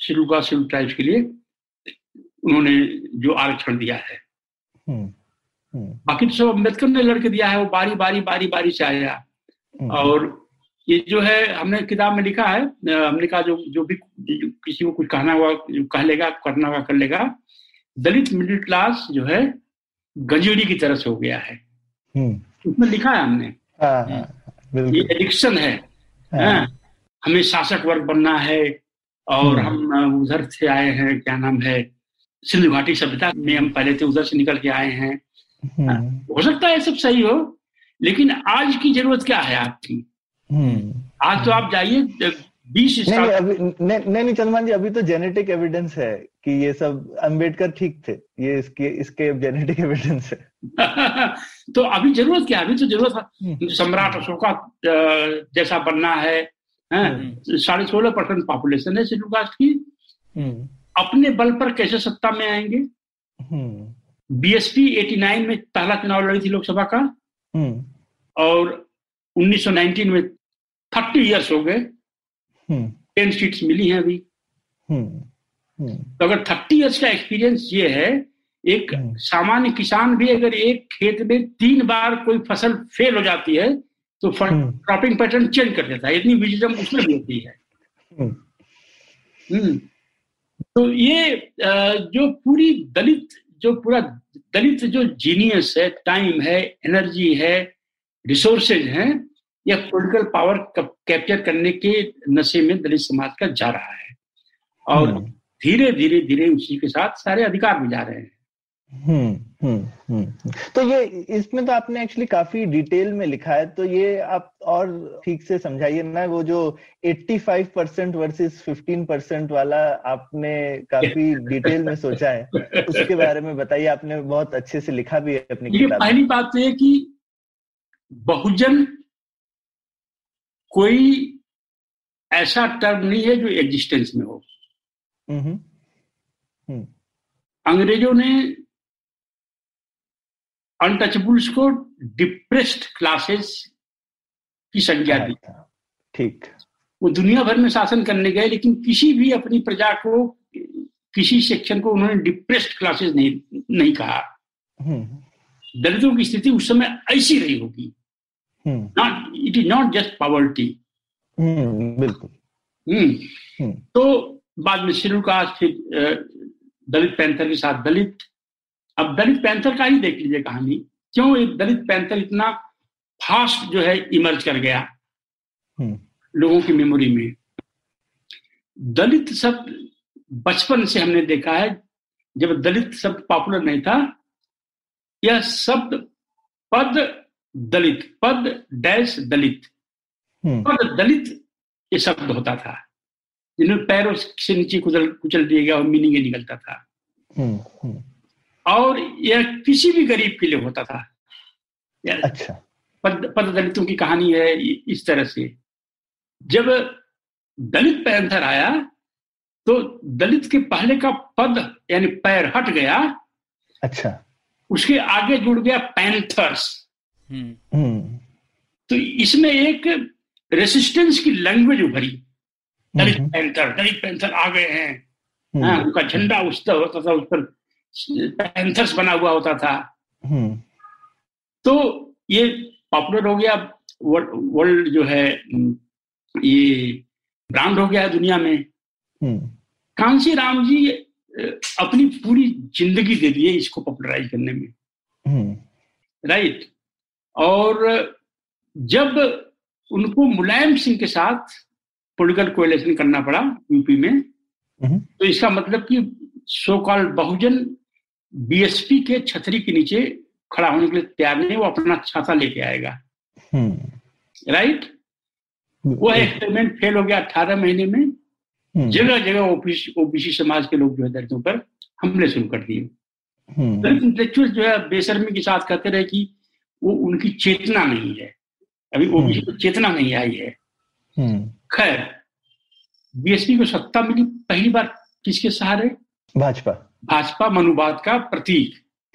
C: शेड्यूल कास्ट शेड्यूल ट्राइब्स के लिए उन्होंने जो आरक्षण दिया है।
B: हम्म हम्म।
C: बाकी तो सब अंबेडकर ने लड़के दिया है वो बारी बारी बारी बारी से आया।
B: हम्म,
C: और ये जो है हमने किताब में लिखा है हमने कहा जो जो भी जो किसी को कुछ कहना हुआ जो कह लेगा करना हुआ कर लेगा दलित मिडिल क्लास जो है गंजेड़ी की तरह से हो गया है। उसमें लिखा है हमने।
B: हाँ हाँ
C: ये एडिक्शन है।
B: हाँ,
C: हाँ, हमें शासक वर्ग बनना है और
B: हम्म।
C: हम उधर से आए हैं क्या नाम है सिंधु घाटी सभ्यता में हम पहले थे उधर से निकल के आए हैं।
B: हम्म।
C: हो सकता है सब सही हो लेकिन आज की ज़रूरत क्या है आपकी?
B: हम्म।
C: आज तो आप जाइए बीस
B: नहीं अभी चंद्रमान जी अभी तो जेनेटिक एविडेंस है कि ये सब अंबेडकर ठीक थे। ये इसके इसके जेनेटिक एविडेंस है।
C: तो अभी ज़रूरत क्या अभी तो ज़रूरत
B: हम्म,
C: सम्राट अशोका जैसा बनना है साढ़े सोलह परसेंट पॉपुलेशन है शेड्यूल कास्ट की।
B: हम्म।
C: अपने बल पर कैसे सत्ता में आएँगे?
B: हम्म।
C: बीएसपी 89 में पहला चुनाव लड़ी थी लोकसभा का।
B: हम्म।
C: और 1919 में 30 इयर्स हो गए।
B: हम्म
C: 10 सीट्स मिली हैं अभी
B: हम्म हम्म
C: तो अगर 30 इयर्स का एक्सपीरियंस ये है एक
B: हम्म।
C: सामान्य किसान भी अगर एक खेत में तीन बार कोई फ़सल फेल हो जाती है तो
B: हम्म।
C: क्रॉपिंग पैटर्न चेंज कर देता है इतनी विजडम उसमें भी होती है
B: हम्म
C: हम्म। तो ये जो पूरी दलित जो पूरा दलित जो जीनियस है टाइम है एनर्जी है रिसोर्सेज हैं यह पॉलिटिकल पावर कैप्चर करने के नशे में दलित समाज का जा रहा है। और
B: हम्म।
C: धीरे धीरे धीरे उसी के साथ सारे अधिकार भी जा रहे हैं।
B: हम्म हम्म हम्म। तो ये इसमें तो आपने एक्चुअली काफ़ी डिटेल में लिखा है तो ये आप और ठीक से समझाइए ना वो जो 85 परसेंट वर्सेज 15 परसेंट वाला आपने काफ़ी डिटेल में सोचा है उसके बारे में बताइए आपने बहुत अच्छे से लिखा भी है अपनी किताब
C: पहली बात तो ये कि बहुजन कोई ऐसा टर्म नहीं है जो एग्जिस्टेंस में हो।
B: हम्म
C: अंग्रेज़ों ने अनटचेबल्स को डिप्रेस्ड क्लासेस की संज्ञा दी।
B: ठीक।
C: वो दुनिया भर में शासन करने गए लेकिन किसी भी अपनी प्रजा को किसी सेक्शन को उन्होंने डिप्रेस्ड क्लासेस नहीं नहीं कहा।
B: हम्म
C: दलितों की स्थिति उस समय ऐसी रही होगी। Not it is not just poverty
B: बिल्कुल
C: तो बाद में शेड्यूल का फिर दलित पैंथर के साथ दलित। अब दलित पैंथर का ही देख लीजिए कहानी। क्यों एक दलित पैंथर इतना फास्ट जो है इमर्ज कर गया?
B: हम्म
C: लोगों की मेमोरी में। दलित शब्द बचपन से हमने देखा है जब दलित शब्द पॉपुलर नहीं था यह शब्द पद दलित पद डैश दलित।
B: हम्म।
C: पद दलित ये शब्द होता था। जिन्हें पैरों से नीचे कुचल कुचल दिया गया और मीनिंग निकलता था।
B: हम्म हम्म।
C: और यह किसी भी गरीब के लिए होता था।
B: अच्छा।
C: पद पद दलितों की कहानी है इस तरह से। जब दलित पैंथर आया तो दलित के पहले का पद यानी पैर हट गया।
B: अच्छा।
C: उसके आगे जुड़ गया पैंथर्स। तो इसमें एक रेसिस्टेंस की लैंग्वेज उभरी। दलित
B: हम्म,
C: पैंथर दलित पैंथर आ गए हैं।
B: हम्म,
C: हाँ, उनका झंडा उस तरह होता था उस पर पैंथर्स बना हुआ होता था।
B: हम्म।
C: तो ये पॉपुलर हो गया वर्ल्ड जो है हम्म, ये ब्रांड हो गया है दुनिया में।
B: हम्म।
C: कांसी राम जी अपनी पूरी ज़िंदगी दे दिए इसको पॉपुलराइज करने में।
B: हम्म।
C: राइट और जब उनको मुलायम सिंह के साथ पॉलिटिकल कोएलेशन करना पड़ा यूपी में
B: हम्म,
C: तो इसका मतलब कि सो कॉल्ड बहुजन बीएसपी के छतरी के नीचे खड़ा होने के लिए तैयार नहीं वो अपना छाता लेके आएगा।
B: हम्म।
C: राइट वो एक्सपेरिमेंट फेल हो गया अठारह महीने में।
B: हम्म,
C: जगह जगह ओबीसी ओबीसी समाज के लोग जो है दलितों पर हमले शुरू कर दिए।
B: हम्म,
C: दलित इंटेलेक्चुअल जो है बेशर्मी के साथ कहते रहे कि वो उनकी चेतना नहीं है। अभी ओबीसी को चेतना नहीं आई है।
B: हम्म,
C: खैर बीएसपी को सत्ता मिली पहली बार किसके सहारे?
B: भाजपा।
C: भाजपा मनुवाद का प्रतीक।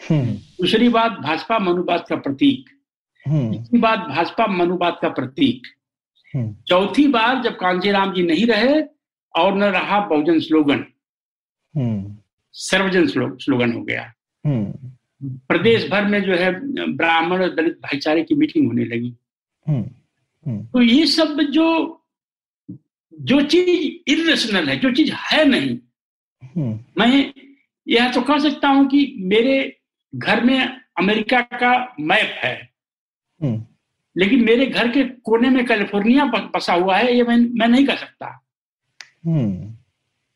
B: हम्म,
C: दूसरी बात भाजपा मनुवाद का प्रतीक।
B: हम्म,
C: तीसरी बात भाजपा मनुवाद का प्रतीक।
B: हम्म,
C: चौथी बार जब कांजीराम जी नहीं रहे और न रहा बहुजन स्लोगन।
B: हम्म,
C: सर्वजन स्लोगन हो गया।
B: हम्म,
C: प्रदेश भर में जो है ब्राह्मण और दलित भाईचारे की मीटिंग होने लगी।
B: हम्म, हम्म,
C: तो ये सब जो जो चीज़ इरेशनल है जो चीज़ है नहीं
B: हम्म,
C: मैं यह तो कह सकता हूँ कि मेरे घर में अमेरिका का मैप है। लेकिन मेरे घर के कोने में कैलिफ़ोर्निया बसा हुआ है ये मैं मैं नहीं कर सकता।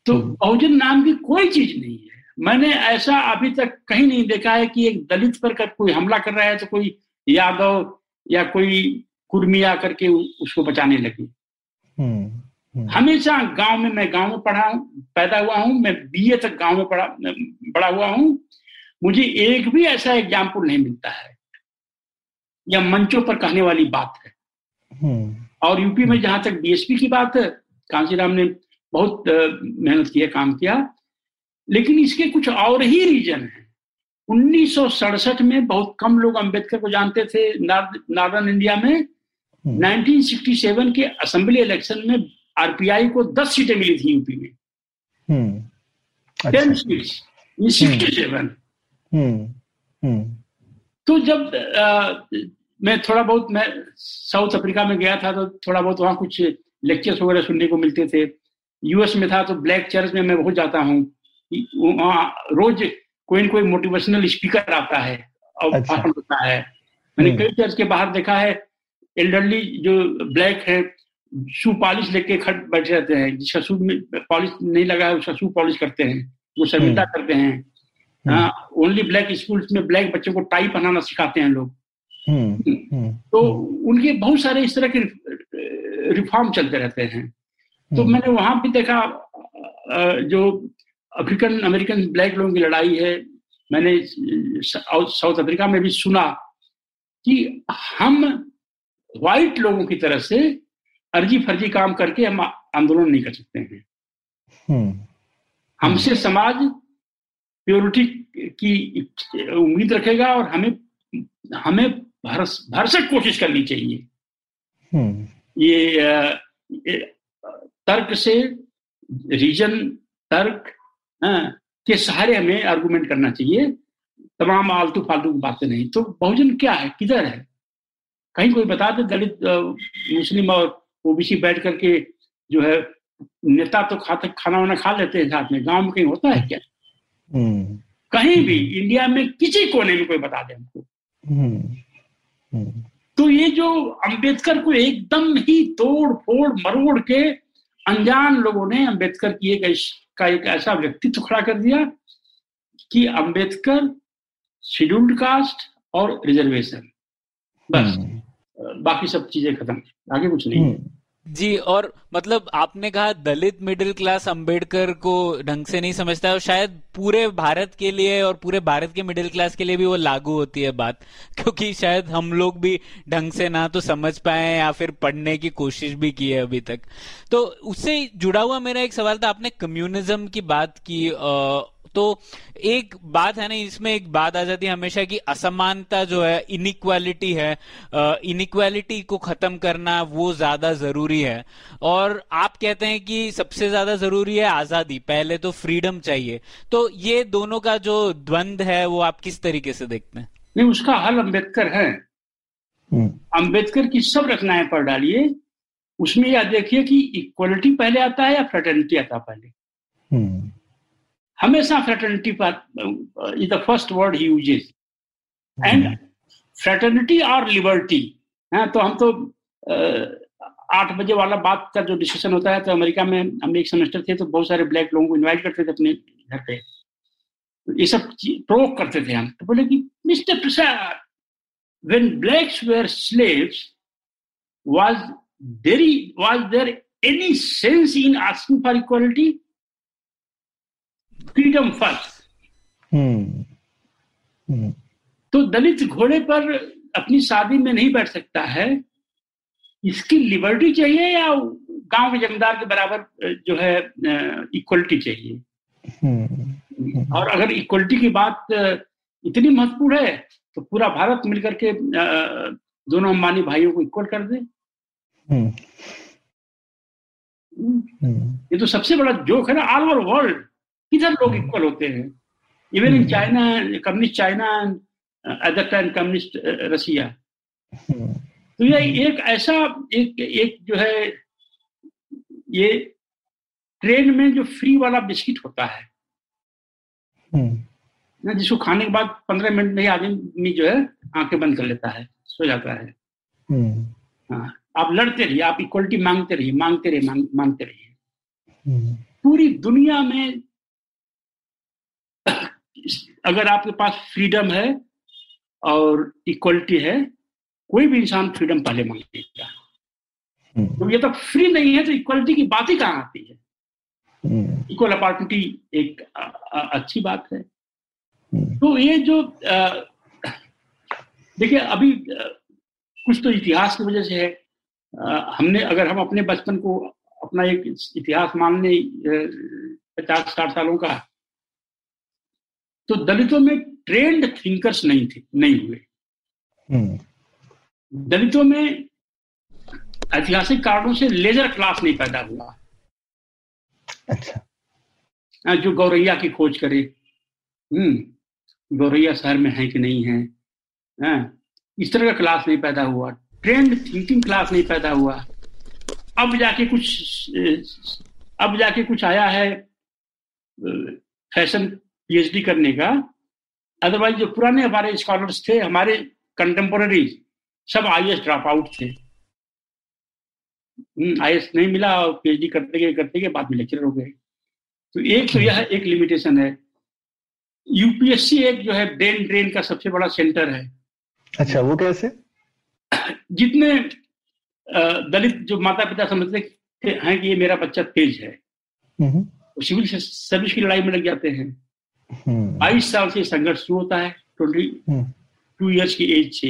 C: तो। बहुजन नाम की कोई चीज़ नहीं है। मैंने ऐसा अभी तक कहीं नहीं देखा है कि एक दलित पर कर कोई हमला कर रहा है तो कोई यादव या कोई कुर्मी आकर के उसको बचाने लगे।
B: हम्म, हम्म,
C: हमेशा गाँव में मैं गाँव में पढ़ा पैदा हुआ हूँ मैं बीए तक गाँव में पढ़ा बड़ा हुआ हूँ। मुझे एक भी ऐसा एग्ज़ाम्पल नहीं मिलता है। या मंचों पर कहने वाली बात है।
B: हम्म,
C: और यूपी में जहाँ तक बीएसपी की बात है कांसीराम ने बहुत मेहनत किया काम किया। लेकिन इसके कुछ और ही रीजन है। उन्नीस सौ सड़सठ में बहुत कम लोग अंबेडकर को जानते थे नॉर्दर्न इंडिया में।
B: हम्म,
C: 1967 के असेंबली इलेक्शन में आरपीआई को 10 सीटें मिली थी यूपी में।
B: हम्म,
C: 10
B: अच्छा,
C: सीट्स इन 67
B: हम्म, हम्म,
C: तो जब अ, मैं थोड़ा बहुत मैं साउथ अफ्रीका में गया था तो थोड़ा बहुत वहाँ कुछ लेक्चर्स वगैरह सुनने को मिलते थे। यूएस में था तो ब्लैक चर्च में मैं बहुत जाता हूँ। रोज कोई न कोई मोटिवेशनल स्पीकर आता है और
B: अच्छा।
C: भाषण देता है। मैंने
B: हम्म।
C: कई चर्च के बाहर देखा है एल्डरली जो ब्लैक है शू पॉलिश लेके खट बैठे रहते हैं जिसका शू पॉलिश नहीं लगा है उसका शू पॉलिश करते हैं वो शर्मिंदा करते हैं। ओनली ब्लैक स्कूल में ब्लैक बच्चों को टाई पहनाना सिखाते हैं लोग।
B: हम्म, हम्म,
C: तो उनके बहुत सारे इस तरह के रिफॉर्म चलते रहते हैं। तो
B: हम्म,
C: मैंने वहाँ भी देखा जो अफ्रीकन अमेरिकन ब्लैक लोगों की लड़ाई है। मैंने साउथ अफ्रीका में भी सुना कि हम व्हाइट लोगों की तरफ़ से अर्जी फर्जी काम करके हम आंदोलन नहीं कर सकते हैं।
B: हम्म,
C: हमसे समाज प्योरिटी की उम्मीद रखेगा और हमें हमें भरस भरसक कोशिश करनी चाहिए।
B: हम्म,
C: ये, ये तर्क से रीजन तर्क के सहारे हमें आर्गूमेंट करना चाहिए। तमाम आलतू फालतू की बातें नहीं। तो बहुजन क्या है? किधर है? कहीं कोई बता दे दलित मुस्लिम और ओबीसी बैठ करके जो है नेता तो खाते खाना वाना खा लेते हैं साथ में। गाँव में कहीं होता है क्या?
B: हम्म,
C: कहीं भी इंडिया में किसी कोने में कोई बता दे हमको।
B: हम्म, हम्म,
C: तो ये जो अंबेडकर को एकदम ही तोड़ फोड़ मरोड़ के अनजान लोगों ने अंबेडकर की एक का एक ऐसा व्यक्तित्व खड़ा कर दिया कि अंबेडकर शेड्यूल्ड कास्ट और रिजर्वेशन बस।
B: हम्म,
C: बाकी सब चीज़ें खत्म। आगे कुछ नहीं।
B: हम्म,
A: जी और मतलब आपने कहा दलित मिडिल क्लास अंबेडकर को ढंग से नहीं समझता और शायद पूरे भारत के लिए और पूरे भारत के मिडिल क्लास के लिए भी वो लागू होती है बात क्योंकि शायद हम लोग भी ढंग से ना तो समझ पाए या फिर पढ़ने की कोशिश भी की है अभी तक। तो उससे जुड़ा हुआ मेरा एक सवाल था आपने कम्युनिज्म की बात की अ, तो एक बात है ना इसमें एक बात आ जाती है हमेशा कि असमानता जो है इनइक्वालिटी है इनइक्वालिटी को खत्म करना वो ज़्यादा ज़रूरी है। और आप कहते हैं कि सबसे ज़्यादा ज़रूरी है आज़ादी पहले तो फ्रीडम चाहिए। तो ये दोनों का जो द्वंद है वो आप किस तरीके से देखते हैं?
C: नहीं उसका हल अंबेडकर है।
B: हम्म,
C: अंबेडकर की सब रचनाएँ पर डालिए। उसमें यह देखिए कि इक्वलिटी पहले आता है या फ्रेटर्निटी आता पहले?
B: हम्म,
C: हमेशा फ्रेटर्निटी पर is the first word he uses and fraternity और लिबर्टी हाँ तो हम तो आठ बजे वाला बात का जो डिस्कशन होता है तो अमेरिका में हम एक सेमेस्टर थे तो बहुत सारे ब्लैक लोगों को इनवाइट करते थे अपने घर पे। ये सब प्रोक करते थे हम। तो बोले कि mister Prasad, when blacks were slaves, was there was there any sense in asking for equality? First.
B: Hmm hmm.
C: तो दलित घोड़े पर अपनी शादी में नहीं बैठ सकता है। इसकी लिबर्टी चाहिए या गाँव के जमींदार के बराबर जो है इक्वलिटी चाहिए?
B: हम्म
C: और अगर इक्वलिटी की बात इतनी महत्वपूर्ण है तो पूरा भारत मिलकर के दोनों अंबानी भाइयों को इक्वल कर दे।
B: हम्म। हम्म
C: ये तो सबसे बड़ा जोक है ना ऑल ओवर वर्ल्ड किधर लोग इक्वल होते हैं? Even in China communist China at the time communist Russia
B: hmm.
C: तो ये एक ऐसा एक एक जो है ये ट्रेन में जो फ्री वाला बिस्किट होता है।
B: हम्म।
C: ना जिसको खाने के बाद पंद्रह मिनट में ही आदमी जो है आँखें बंद कर लेता है सो जाता है।
B: हम्म।
C: हाँ आप लड़ते रहिए आप इक्वलिटी मांगते रहिए मांगते रहिए मांग, मांगते रहिए।
B: हम्म।
C: पूरी दुनिया में अगर आपके पास फ्रीडम है और इक्वलिटी है कोई भी इंसान फ्रीडम पहले मांगेगा।
B: हम्म।
C: तो ये तो फ्री नहीं है तो इक्वलिटी की बात ही कहाँ आती है?
B: हम्म।
C: इक्वल अपॉर्चुनिटी एक अच्छी बात है।
B: हम्म।
C: तो ये जो देखिए अभी कुछ तो इतिहास की वजह से है। अ, हमने अगर हम अपने बचपन को अपना एक इतिहास मान लें पचास साठ सालों का तो दलितों में ट्रेंड थिंकर्स नहीं थे नहीं हुए।
B: हम्म।
C: दलितों में ऐतिहासिक कारणों से लेजर क्लास नहीं पैदा हुआ।
B: अच्छा।
C: जो गौरैया की खोज करे। हम्म गौरैया शहर में है कि नहीं है? हाँ, इस तरह का क्लास नहीं पैदा हुआ। ट्रेंड थिंकिंग क्लास नहीं पैदा हुआ। अब जाके कुछ अब जाके कुछ आया है फ़ैशन पीएचडी करने का। अदरवाइज़ जो पुराने हमारे स्कॉलर्स थे हमारे कंटेम्पोररी सब आई एस ड्रॉप आउट थे। आई एस नहीं मिला और पीएचडी करते गए करते गए बाद में लेक्चरर हो गए। तो एक तो यह एक लिमिटेशन है। यूपीएससी एक जो है ब्रेन ड्रेन का सबसे बड़ा सेंटर है।
B: अच्छा वो कैसे?
C: जितने दलित जो माता पिता समझते हैं कि ये मेरा बच्चा तेज है
B: हम्म।
C: वो सिविल सर्विस की लड़ाई में लग जाते हैं।
B: हम्म
C: बाईस साल से संघर्ष शुरू होता है ट्वेंटी
B: हम्म।
C: टू ईयर्स की एज से।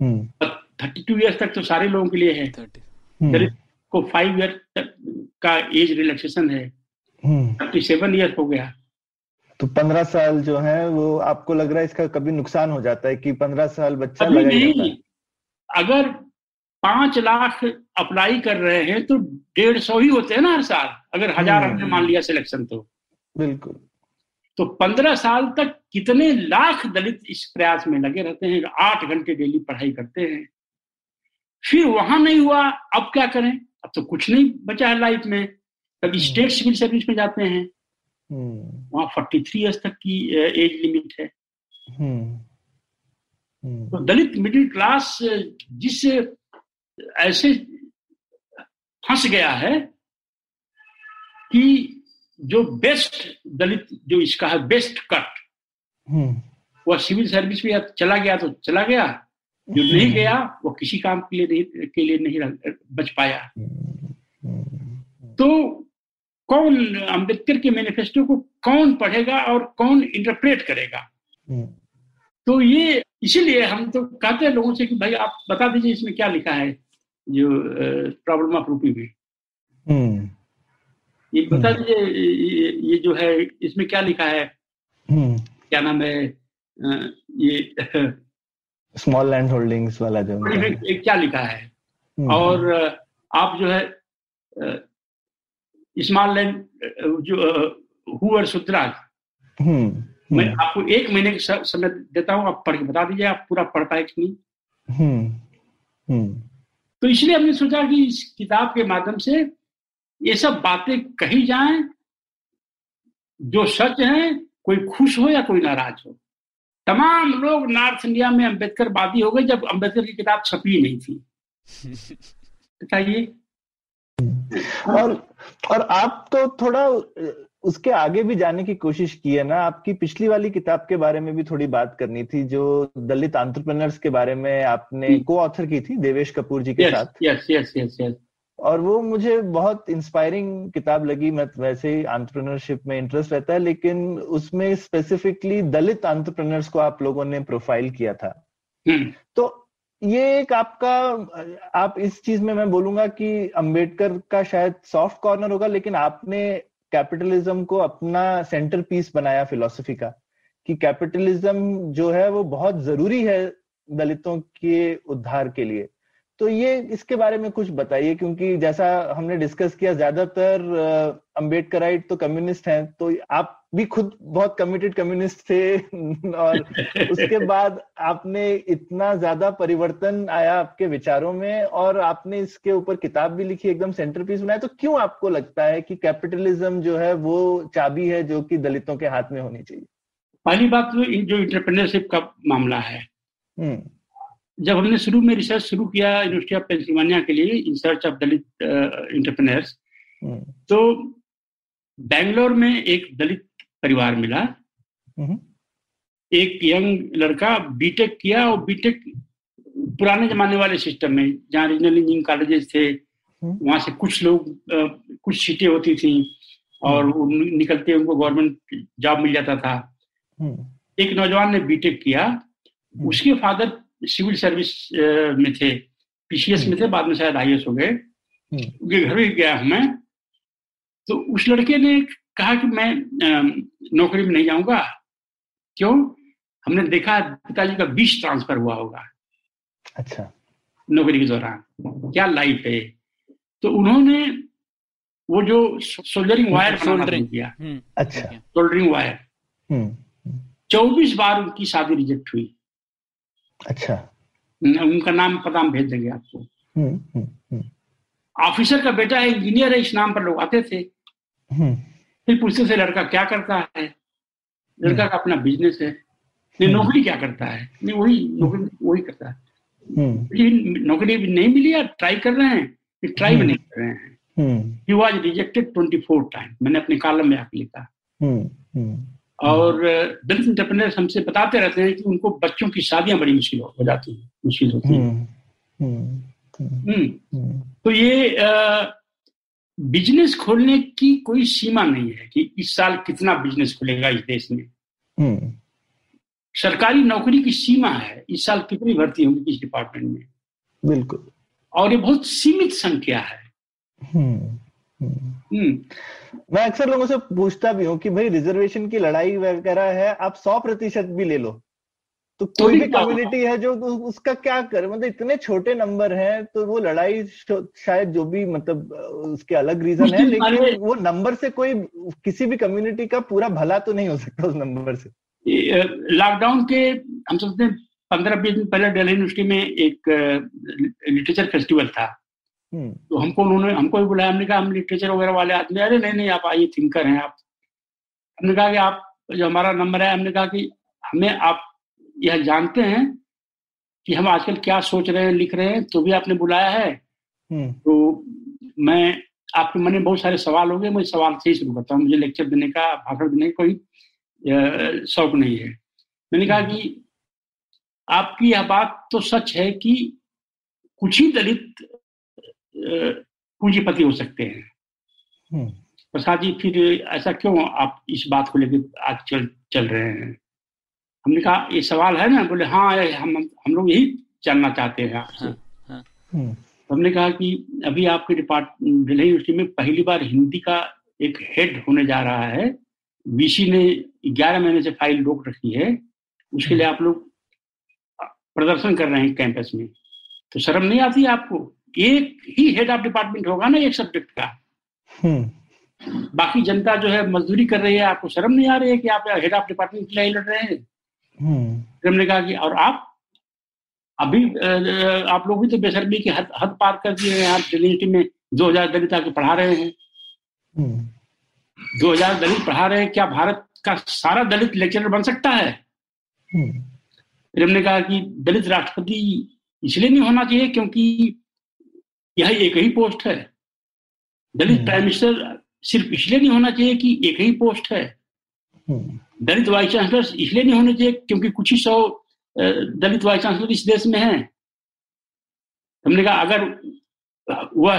B: हम्म।
C: थर्टी टू ईयर्स तक तो सारे लोगों के लिए है।
B: हम्म।
C: दलित को फाइव ईयर तक का एज रिलैक्सेशन है।
B: हम्म।
C: थर्टी सेवन ईयर हो गया।
B: तो पंद्रह साल जो है वो आपको लग रहा है इसका कभी नुकसान हो जाता है कि पंद्रह साल बच्चा लगा
C: नहीं।
B: है?
C: अगर पाँच लाख अप्लाई कर रहे हैं तो डेढ़ सौ ही होते हैं ना हर साल अगर हज़ार
B: हम्म।
C: हमने मान लिया सिलेक्शन तो।
B: बिल्कुल।
C: तो पंद्रह साल तक कितने लाख दलित इस प्रयास में लगे रहते हैं आठ घंटे डेली पढ़ाई करते हैं। फिर वहाँ नहीं हुआ अब क्या करें? अब तो कुछ नहीं बचा है लाइफ में। तब स्टेट सिविल सर्विस में जाते हैं। वहाँ फोर्टी थ्री ईयर्स तक की एज लिमिट है।
B: हम्म। हम्म।
C: तो दलित मिडिल क्लास जिस ऐसे फंस गया है कि जो बेस्ट दलित जो इसका है बेस्ट कट
B: हम्म।
C: वह सिविल सर्विस में चला गया तो चला गया। जो नहीं गया वो किसी काम के लिए नहीं के लिए नहीं बच पाया।
B: हम्म
C: तो कौन अंबेडकर के मैनिफेस्टो को कौन पढ़ेगा और कौन इंटरप्रेट करेगा?
B: हम्म।
C: तो ये इसीलिए हम तो कहते हैं लोगों से कि भाई आप बता दीजिए इसमें क्या लिखा है जो प्रॉब्लम ऑफ़ रूपी में।
B: हम्म।
C: ये बता दीजिए ये, ये जो है इसमें क्या लिखा है?
B: हम्म।
C: क्या नाम है? ये
B: स्मॉल लैंड होल्डिंग्स वाला जो
C: क्या लिखा है?
B: हम्म,
C: और आप जो है स्मॉल लैंड जो सुतराज
B: हम्म
C: मैं
B: हम्म
C: आपको एक महीने का समय देता हूँ आप पढ़ के बता दीजिए आप पूरा पढ़ पाए कि नहीं?
B: हम्म हम्म।
C: तो इसलिए हमने सोचा कि इस किताब के माध्यम से ये सब बातें कही जाएँ जो सच है कोई खुश हो या कोई नाराज़ हो। तमाम लोग नॉर्थ इंडिया में अंबेडकर वादी हो गए जब अंबेडकर की किताब छपी नहीं थी। बताइए।
B: और और आप तो थोड़ा उसके आगे भी जाने की कोशिश की है ना? आपकी पिछली वाली किताब के बारे में भी थोड़ी बात करनी थी जो दलित एंटरप्रेन्योर्स के बारे में आपने को ऑथर की थी देवेश कपूर जी के
C: yes,
B: साथ।
C: यस यस यस यस
B: और वो मुझे बहुत इंस्पायरिंग किताब लगी। मैं वैसे ही एंटरप्रेन्योरशिप में इंटरेस्ट रहता है लेकिन उसमें स्पेसिफिकली दलित एंटरप्रेन्योर्स को आप लोगों ने प्रोफ़ाइल किया था।
C: हम्म,
B: तो ये एक आपका आप इस चीज़ में मैं बोलूँगा कि अंबेडकर का शायद सॉफ्ट कॉर्नर होगा लेकिन आपने कैपिटलिज्म को अपना सेंटर पीस बनाया फिलोसफी का कि कैपिटलिज्म जो है वो बहुत ज़रूरी है दलितों के उद्धार के लिए। तो ये इसके बारे में कुछ बताइए क्योंकि जैसा हमने डिस्कस किया ज़्यादातर अंबेडकराइट तो कम्युनिस्ट हैं तो आप भी खुद बहुत कमिटेड कम्युनिस्ट थे और उसके बाद आपने इतना ज़्यादा परिवर्तन आया आपके विचारों में और आपने इसके ऊपर किताब भी लिखी एकदम सेंटर पीस बनाया तो क्यों आपको लगता है कि कैपिटलिज्म जो है वो चाबी है जो कि दलितों के हाथ में होनी चाहिए?
C: पहली बात तो जो इंटरप्रेन्योरशिप का मामला है
B: हम्म।
C: जब हमने शुरू में रिसर्च शुरू किया यूनिवर्सिटी ऑफ़ पेंसिल्वानिया के लिए in search of Dalit entrepreneurs
B: hmm.
C: तो बेंगलोर में एक दलित परिवार मिला।
B: हम्म।
C: एक यंग लड़का बीटेक किया और बीटेक पुराने जमाने वाले सिस्टम में जहाँ रीजनल इंजीनियरिंग कॉलेजेस थे वहाँ से कुछ लोग कुछ सीटें होती थी और निकलते उनको गवर्नमेंट जॉब मिल जाता था।
B: हम्म।
C: एक नौजवान ने बीटेक किया। उसके फादर सिविल सर्विस में थे। पीसीएस में थे बाद में शायद आई हो गए।
B: हम्म।
C: उनके घर भी गया हूँ मैं। तो उस लड़के ने कहा कि मैं नौकरी में नहीं जाऊँगा। क्यों? हमने देखा पिताजी का बीस ट्रांसफ़र हुआ होगा।
B: अच्छा।
C: नौकरी के दौरान। क्या लाइफ है तो उन्होंने वो जो सोल्डरिंग वायर बनाना शुरू
A: Soldering.
C: किया।
A: हम्म,
B: अच्छा।
C: Soldering wire.
B: हम्म।
C: चौबीस बार उनकी शादी रिजेक्ट हुई।
B: अच्छा।
C: उनका नाम पता हम भेज देंगे आपको।
B: हम्म हम्म हम्म।
C: ऑफिसर का बेटा है इंजीनियर है इस नाम पर लोग आते थे।
B: हम्म।
C: फिर पूछते थे लड़का क्या करता है? लड़का का अपना बिज़नेस है। नहीं
B: हम्म।
C: नौकरी क्या करता है? नहीं वही नौकरी वही करता है।
B: हम्म।
C: लेकिन नौकरी भी नहीं मिली या ट्राई कर रहे हैं। ट्राई भी
B: हम्म।
C: नहीं कर रहे हैं।
B: हम्म।
C: He was rejected twenty four time मैंने अपने कॉलम में आके लिखा।
B: हम्म हम्म।
C: और दलित इंटरप्रेनर्स हमसे बताते रहते हैं कि उनको बच्चों की शादियाँ बड़ी मुश्किल हो जाती हैं मुश्किल होती है।
B: हम्म हम्म हम्म
C: तो ये बिज़नेस खोलने की कोई सीमा नहीं है कि इस साल कितना बिज़नेस खुलेगा इस देश में।
B: हम्म।
C: सरकारी नौकरी की सीमा है इस साल कितनी भर्ती होंगी किस डिपार्टमेंट में।
B: बिल्कुल।
C: और ये बहुत सीमित संख्या है।
B: मैं अक्सर लोगों से पूछता भी हूँ कि भाई रिजर्वेशन की लड़ाई वगैरह है आप सौ प्रतिशत भी ले लो। तो
C: तो
B: कोई
C: भी?
B: कम्युनिटी है जो उसका क्या कर मतलब इतने छोटे नंबर हैं तो वो लड़ाई शायद जो भी मतलब उसके अलग रीजन है लेकिन वो नंबर से कोई किसी भी कम्युनिटी का पूरा भला तो नहीं हो सकता उस नंबर से।
C: लॉकडाउन के हम सोचते हैं पंद्रह बीस दिन पहले दिल्ली यूनिवर्सिटी में एक लिटरेचर फेस्टिवल था।
B: हम्म
C: तो हमको उन्होंने हमको भी बुलाया हमने कहा हम लिटरेचर वगैरह वाले आदमी अरे नहीं नहीं आप आइए थिंकर हैं आप। हमने कहा कि आप जो हमारा नंबर है हमने कहा कि हमें आप यह जानते हैं कि हम आजकल क्या सोच रहे हैं लिख रहे हैं तो भी आपने बुलाया है।
B: हम्म।
C: तो मैं आपके मन में बहुत सारे सवाल होंगे मैं सवाल से ही शुरू करता हूँ। मुझे लेक्चर देने का भाषण देने का कोई शौक नहीं है। मैंने कहा कि आपकी यह बात तो सच है कि कुछ ही दलित पूंजीपति हो सकते हैं।
B: हम्म।
C: प्रसाद जी फिर ऐसा क्यों आप इस बात को लेकर आज चल चल रहे हैं? हमने कहा ये सवाल है ना बोले हाँ हम हम लोग यही जानना चाहते हैं आपसे।
A: हाँ,
B: हम्म।
C: तो हमने कहा कि अभी आपके डिपार्टमेंट दिल्ली यूनिवर्सिटी में पहली बार हिंदी का एक हेड होने जा रहा है। वीसी ने 11 महीने से फ़ाइल रोक रखी है। उसके लिए आप लोग प्रदर्शन कर रहे हैं कैंपस में। तो शर्म नहीं आती आपको? एक ही हेड ऑफ़ डिपार्टमेंट होगा ना एक सब्जेक्ट का।
B: हम्म।
C: बाकी जनता जो है मजदूरी कर रही है आपको शर्म नहीं आ रही है कि आप हेड ऑफ़ डिपार्टमेंट के लिए लड़ रहे हैं?
B: हम्म।
C: फिर हमने कहा कि और आप? अभी आप लोग भी तो बेशर्मी की हद हद पार कर दिए हैं। आप यूनिवर्सिटी में दो हज़ार दलित आके पढ़ा रहे हैं।
B: हम्म।
C: दो हज़ार दलित पढ़ा रहे हैं क्या भारत का सारा दलित लेक्चरर बन सकता है? फिर हमने कहा कि दलित राष्ट्रपति इसलिए नहीं होना चाहिए क्योंकि यह एक ही पोस्ट है। दलित
B: हम्म।
C: प्राइम मिनिस्टर सिर्फ़ इसलिए नहीं होना चाहिए कि एक ही पोस्ट है।
B: हम्म,
C: दलित वाइस चांसलर इसलिए नहीं होने चाहिए क्योंकि कुछ ही सौ दलित वाइस चांसलर इस देश में हैं। हमने कहा अगर वह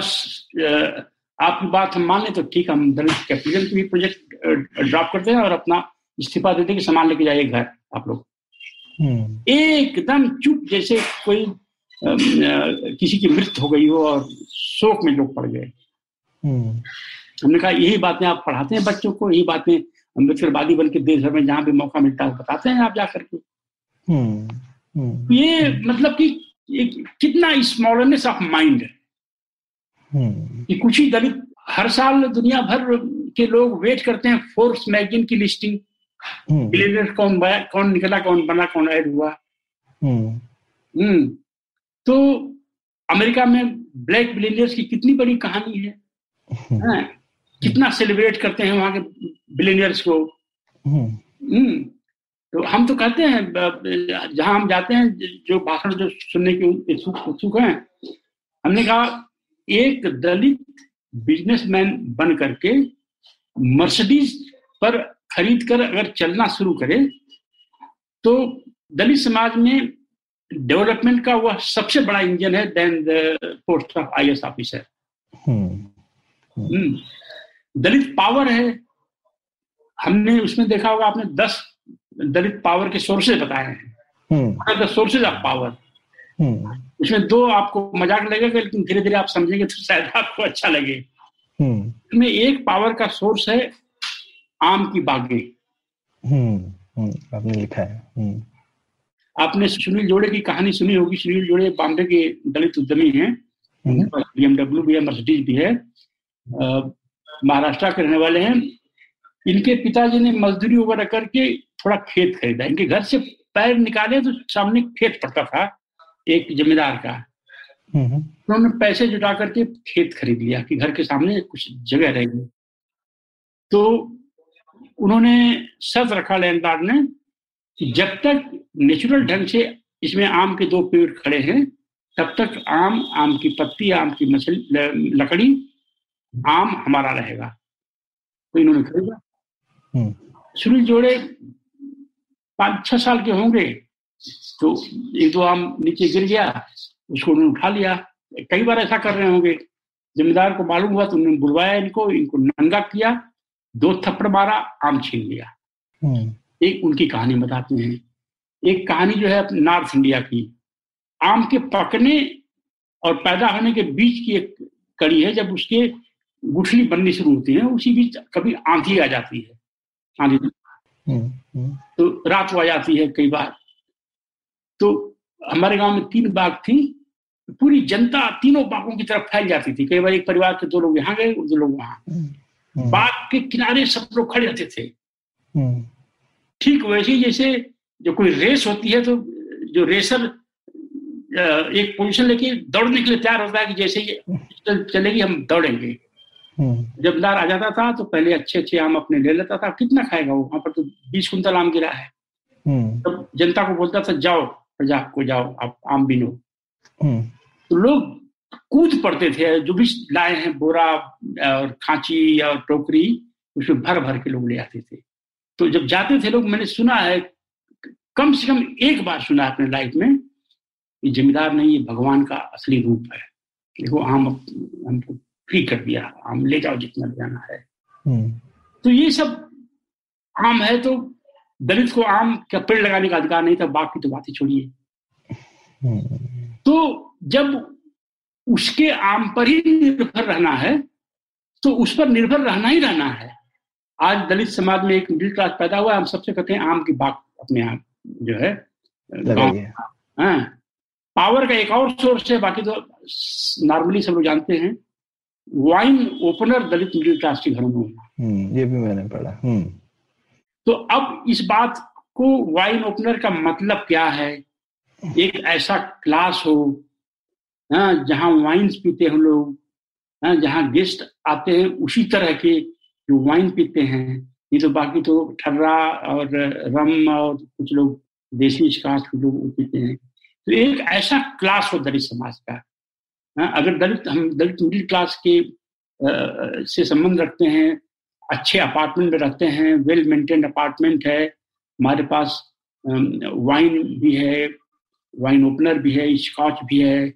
C: आपकी बात हम मान लें तो ठीक हम दलित कैपिटल की भी प्रोजेक्ट ड्रॉप करते हैं और अपना इस्तीफा देते हैं कि सामान लेके जाइए घर आप लोग।
B: हम्म,
C: एकदम चुप जैसे कोई किसी की मृत्यु हो गई हो और शोक में लोग पड़ गए।
B: हम्म,
C: हमने कहा यही बातें आप पढ़ाते हैं बच्चों को यही बातें अम्बेडकरवादी बन के देश भर में जहाँ भी मौका मिलता है बताते हैं आप जाकर के।
B: हम्म, हम्म,
C: ये मतलब कि एक कितना स्मॉलनेस ऑफ़ माइंड है। कि कुछ ही दलित हर साल दुनिया भर के लोग वेट करते हैं फोर्स मैगजीन की लिस्टिंग बिलियनर कौन कौन निकला कौन बना कौन ऐड हुआ।
B: हम्म।
C: तो अमेरिका में ब्लैक बिलियनियर्स की कितनी बड़ी कहानी है?
B: हम्म,
C: कितना सेलिब्रेट करते हैं वहाँ के बिलियनियर्स को?
B: हम्म,
C: हम्म तो हम तो कहते हैं जहाँ हम जाते हैं जो भाषण जो सुनने के इच्छुक उत्सुक हैं हमने कहा एक दलित बिजनेसमैन बन करके मर्सिडीज पर खरीद कर अगर चलना शुरू करे तो दलित समाज में डेवलपमेंट का वह सबसे बड़ा इंजन है then the post of I S officer
B: hmm,
C: hmm, Dalit power है। हमने उसमें देखा होगा आपने दस दलित पावर के सोर्सेज बताए हैं।
B: Hmm,
C: the sources of power
B: hmm,
C: उसमें दो आपको मज़ाक लगेगा लेकिन धीरे धीरे आप समझेंगे तो शायद आपको अच्छा लगे।
B: हम्म,
C: इसमें एक पावर का सोर्स है आम की बागें।
B: हम्म, हम्म, आपने लिखा है। हम्म,
C: आपने सुनील जोड़े की कहानी सुनी होगी। सुनील जोड़े बॉम्बे के दलित उद्यमी हैं।
B: हम्म,
C: बीएमडब्ल्यू भी है मर्सिडीज भी है। महाराष्ट्र के रहने वाले हैं। इनके पिताजी ने मजदूरी वगैरह करके थोड़ा खेत खरीदा। इनके घर से पैर निकाले तो सामने खेत पड़ता था एक जमींदार का।
B: हम्म,
C: उन्होंने पैसे जुटा करके खेत खरीद लिया कि घर के सामने कुछ जगह रहेगी। तो उन्होंने शर्त रखा लैंडलॉर्ड ने जब तक नेचुरल ढंग से इसमें आम के दो पेड़ खड़े हैं तब तक आम आम की पत्ती आम की मछली लकड़ी आम हमारा रहेगा। तो इन्होंने खरीदा।
B: हम्म,
C: सुनील जोड़े पाँच छह साल के होंगे तो एक दो आम नीचे गिर गया उसको उन्होंने उठा लिया। कई बार ऐसा कर रहे होंगे। जिम्मेदार को मालूम हुआ तो उन्होंने बुलवाया इनको इनको नंगा किया दो थप्पड़ मारा आम छीन लिया।
B: हम्म,
C: एक उनकी कहानी बताते हैं। एक कहानी जो है नॉर्थ इंडिया की। आम के पकने और पैदा होने के बीच की एक कड़ी है जब उसके गुठली बननी शुरू होती है उसी बीच कभी आंधी आ जाती है। आंधी
B: हम्म, हम्म,
C: तो रात को आ जाती है कई बार। तो हमारे गाँव में तीन बाग थी पूरी जनता तीनों बागों की तरफ़ फैल जाती थी। कई बार एक परिवार के दो लोग यहाँ गए और दो लोग वहाँ।
B: हम्म,
C: बाग के किनारे सब लोग खड़े रहते थे। ठीक वैसे ही जैसे जो कोई रेस होती है तो जो रेसर एक पोजीशन लेके दौड़ने के लिए तैयार होता है कि जैसे ये चलेगी हम दौड़ेंगे।
B: हम्म,
C: जब दार आ जाता था तो पहले अच्छे अच्छे आम अपने ले लेता था। कितना खाएगा वो? वहाँ पर तो बीस कुंतल आम गिरा है।
B: हम्म,
C: तब जनता को बोलता था जाओ प्रजा को जाओ आप आम बिनो।
B: हम्म,
C: तो लोग कूद पड़ते थे। जो भी लाए हैं बोरा और खांची और टोकरी उसमें भर भर के लोग ले आते थे। तो जब जाते थे लोग मैंने सुना है कम से कम एक बार सुना है अपने लाइफ में कि जमींदार नहीं ये भगवान का असली रूप है देखो आम हमको फ्री कर दिया आम ले जाओ जितना ले जाना है।
B: हम्म,
C: तो ये सब आम है तो दलित को आम का पेड़ लगाने का अधिकार नहीं था बाकी तो बात ही छोड़िए।
B: हम्म,
C: तो जब उसके आम पर ही निर्भर रहना है तो उस पर निर्भर रहना ही रहना है। आज दलित समाज में एक मिडिल क्लास पैदा हुआ है हम सबसे कहते हैं आम की बाग अपने आप जो है हाँ पावर का एक और सोर्स है बाकी तो नॉर्मली सब लोग जानते हैं। Wine opener Dalit middle class के घरों में होना
B: हम्म, ये भी मैंने पढ़ा हम्म,
C: तो अब इस बात को वाइन ओपनर का मतलब क्या है? एक ऐसा क्लास हो हाँ, जहाँ वाइन्स पीते हैं लोग हाँ, जहाँ गेस्ट आते हैं उसी तरह के जो वाइन पीते हैं ये तो बाकी तो ठर्रा और रम और कुछ लोग देसी स्काच कुछ लोग पीते हैं। तो एक ऐसा क्लास हो दलित समाज का। हाँ, अगर दलित हम दलित मिडिल क्लास के से संबंध रखते हैं अच्छे अपार्टमेंट में रहते हैं वेल मेंटेन्ड अपार्टमेंट है हमारे पास वाइन भी है वाइन ओपनर भी है स्कॉच भी है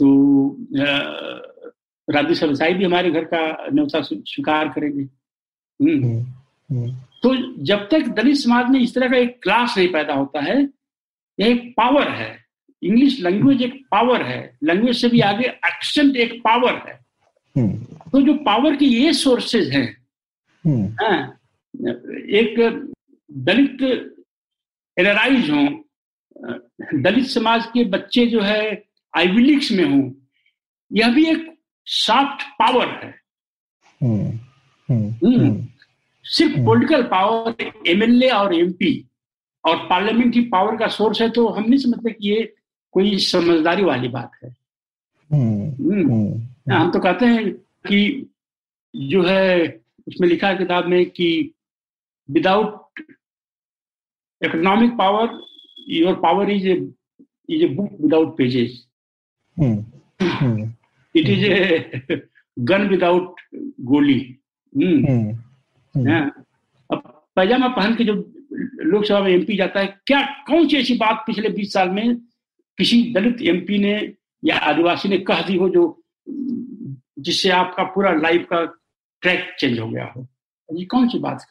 C: तो राजू सरसाई भी हमारे घर का न्यौता स्वीकार करेंगे। हम्म। हम्म, हम्म। तो जब तक दलित समाज में इस तरह का एक क्लास नहीं पैदा होता है यह एक पावर है। इंग्लिश लैंग्वेज एक पावर है। लैंग्वेज से भी आगे एक्सेंट एक पावर है। तो जो पावर की ये सोर्सेज हैं हाँ, एक दलित एनराइज हो दलित समाज के बच्चे जो है आईविलिक्स में हों यह भी एक सॉफ्ट पावर है। हम्म, हम्म, हम्म। सिर्फ़ पॉलिटिकल पावर एमएलए और एमपी और पार्लियामेंट्री पावर का सोर्स है तो हम नहीं समझते कि ये कोई समझदारी वाली बात है। हम तो कहते हैं कि जो है उसमें लिखा है किताब में कि without economic power your power is is a book without pages it is a gun without गोली अब पैजामा पहन के जो लोकसभा में एमपी जाता है क्या कौन सी ऐसी बात पिछले बीस साल में किसी दलित एमपी ने या आदिवासी ने कह दी हो जो जिससे आपका पूरा लाइफ का ट्रैक चेंज हो गया हो? ये कौन सी बात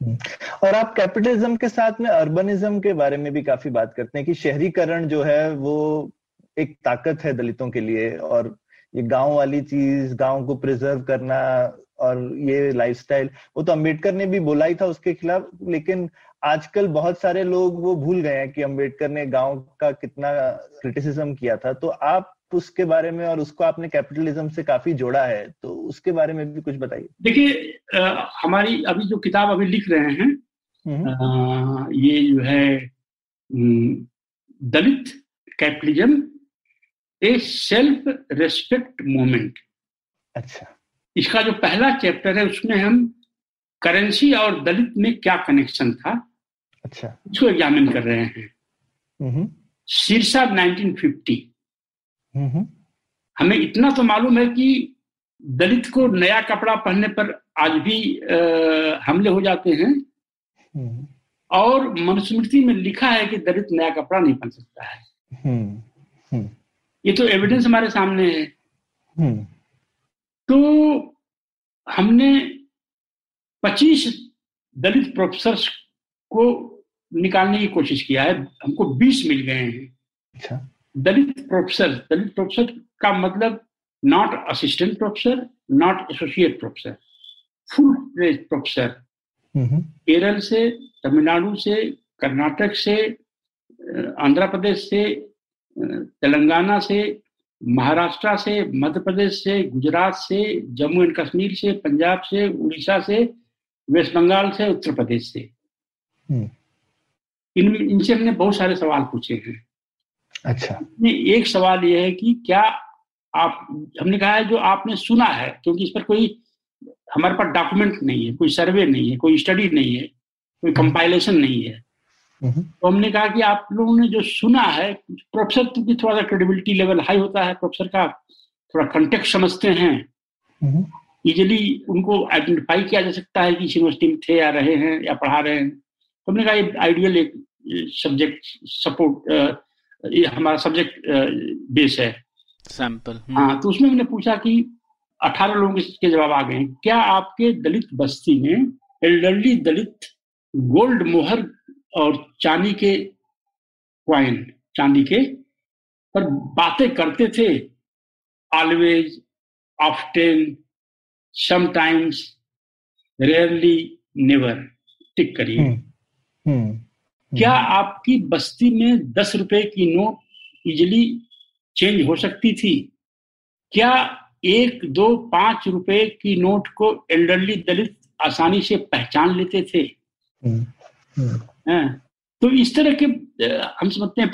B: हम्म। और आप कैपिटलिज्म के साथ में अर्बनिज्म के बारे में भी काफ़ी बात करते हैं कि शहरीकरण जो है वो एक ताकत है दलितों के लिए और ये गाँव वाली चीज़ गाँव को प्रिजर्व करना और ये लाइफस्टाइल वो तो अंबेडकर ने भी बोला ही था उसके खिलाफ लेकिन आजकल बहुत सारे लोग वो भूल गए हैं कि अंबेडकर ने गाँव का कितना क्रिटिसिज्म किया था तो आप उसके बारे में और उसको आपने कैपिटलिज्म से काफ़ी जोड़ा है तो उसके बारे में भी कुछ बताइए
C: देखिए हमारी अभी जो किताब अभी लिख रहे हैं हम्म। आ, ये जो है Dalit capitalism a self respect movement
B: अच्छा।
C: इसका जो पहला चैप्टर है उसमें हम करेंसी और दलित में क्या कनेक्शन था?
B: अच्छा।
C: उसको एग्जामिन कर रहे हैं। शीर्षा 1950 हमें इतना तो मालूम है कि दलित को नया कपड़ा पहनने पर आज भी आ, हमले हो जाते हैं। हम्म। और मनुस्मृति में लिखा है कि दलित नया कपड़ा नहीं पहन सकता है। हम्म, हम्म। ये तो एविडेंस हमारे सामने है। हम्म। तो हमने 25 दलित प्रोफेसर को निकालने की कोशिश किया है। हमको 20 मिल गए हैं।
B: अच्छा।
C: दलित प्रोफेसर दलित प्रोफेसर का मतलब not assistant professor not associate professor full professor Kerala से तमिलनाडु से कर्नाटक से आंध्र प्रदेश से तेलंगाना से महाराष्ट्र से मध्य प्रदेश से गुजरात से जम्मू एंड कश्मीर से पंजाब से उड़ीसा से वेस्ट बंगाल से उत्तर प्रदेश से हम्म। इन इनसे हमने बहुत सारे सवाल पूछे हैं
B: अच्छा
C: एक सवाल यह है कि क्या आप हमने कहा है जो आपने सुना है क्योंकि इस पर कोई हमारे पास डॉक्यूमेंट नहीं है कोई सर्वे नहीं है कोई स्टडी नहीं है कोई कंपाइलेशन नहीं है। तो हमने कहा कि आप लोगों ने जो सुना है प्रोफेसर की थोड़ा सा क्रेडिबिलिटी लेवल हाई होता है प्रोफेसर का थोड़ा कंटेक्ट समझते हैं। इजिली हम्म। उनको आइडेंटिफाई किया जा सकता है कि इस यूनिवर्सिटी में थे या रहे हैं या पढ़ा रहे हैं। तो हमने कहा ये आइडियल एक सब्जेक्ट सपोर्ट ये हमारा सब्जेक्ट बेस है।
A: सैंपल
C: हम्म। हाँ तो उसमें हमने पूछा कि अठारह लोगों के जवाब आ गए क्या आपके दलित बस्ती में एल्डरली दलित गोल्ड मोहर और चांदी के क्वाइन चांदी के पर बातें करते थे। Always often sometimes rarely never tick करिए। हम्म, हम्म, क्या हम्म। आपकी बस्ती में दस रुपए की नोट इजिली चेंज हो सकती थी? क्या एक दो पाँच रुपए की नोट को एल्डरली दलित आसानी से पहचान लेते थे? हैं तो इस तरह के हम समझते हैं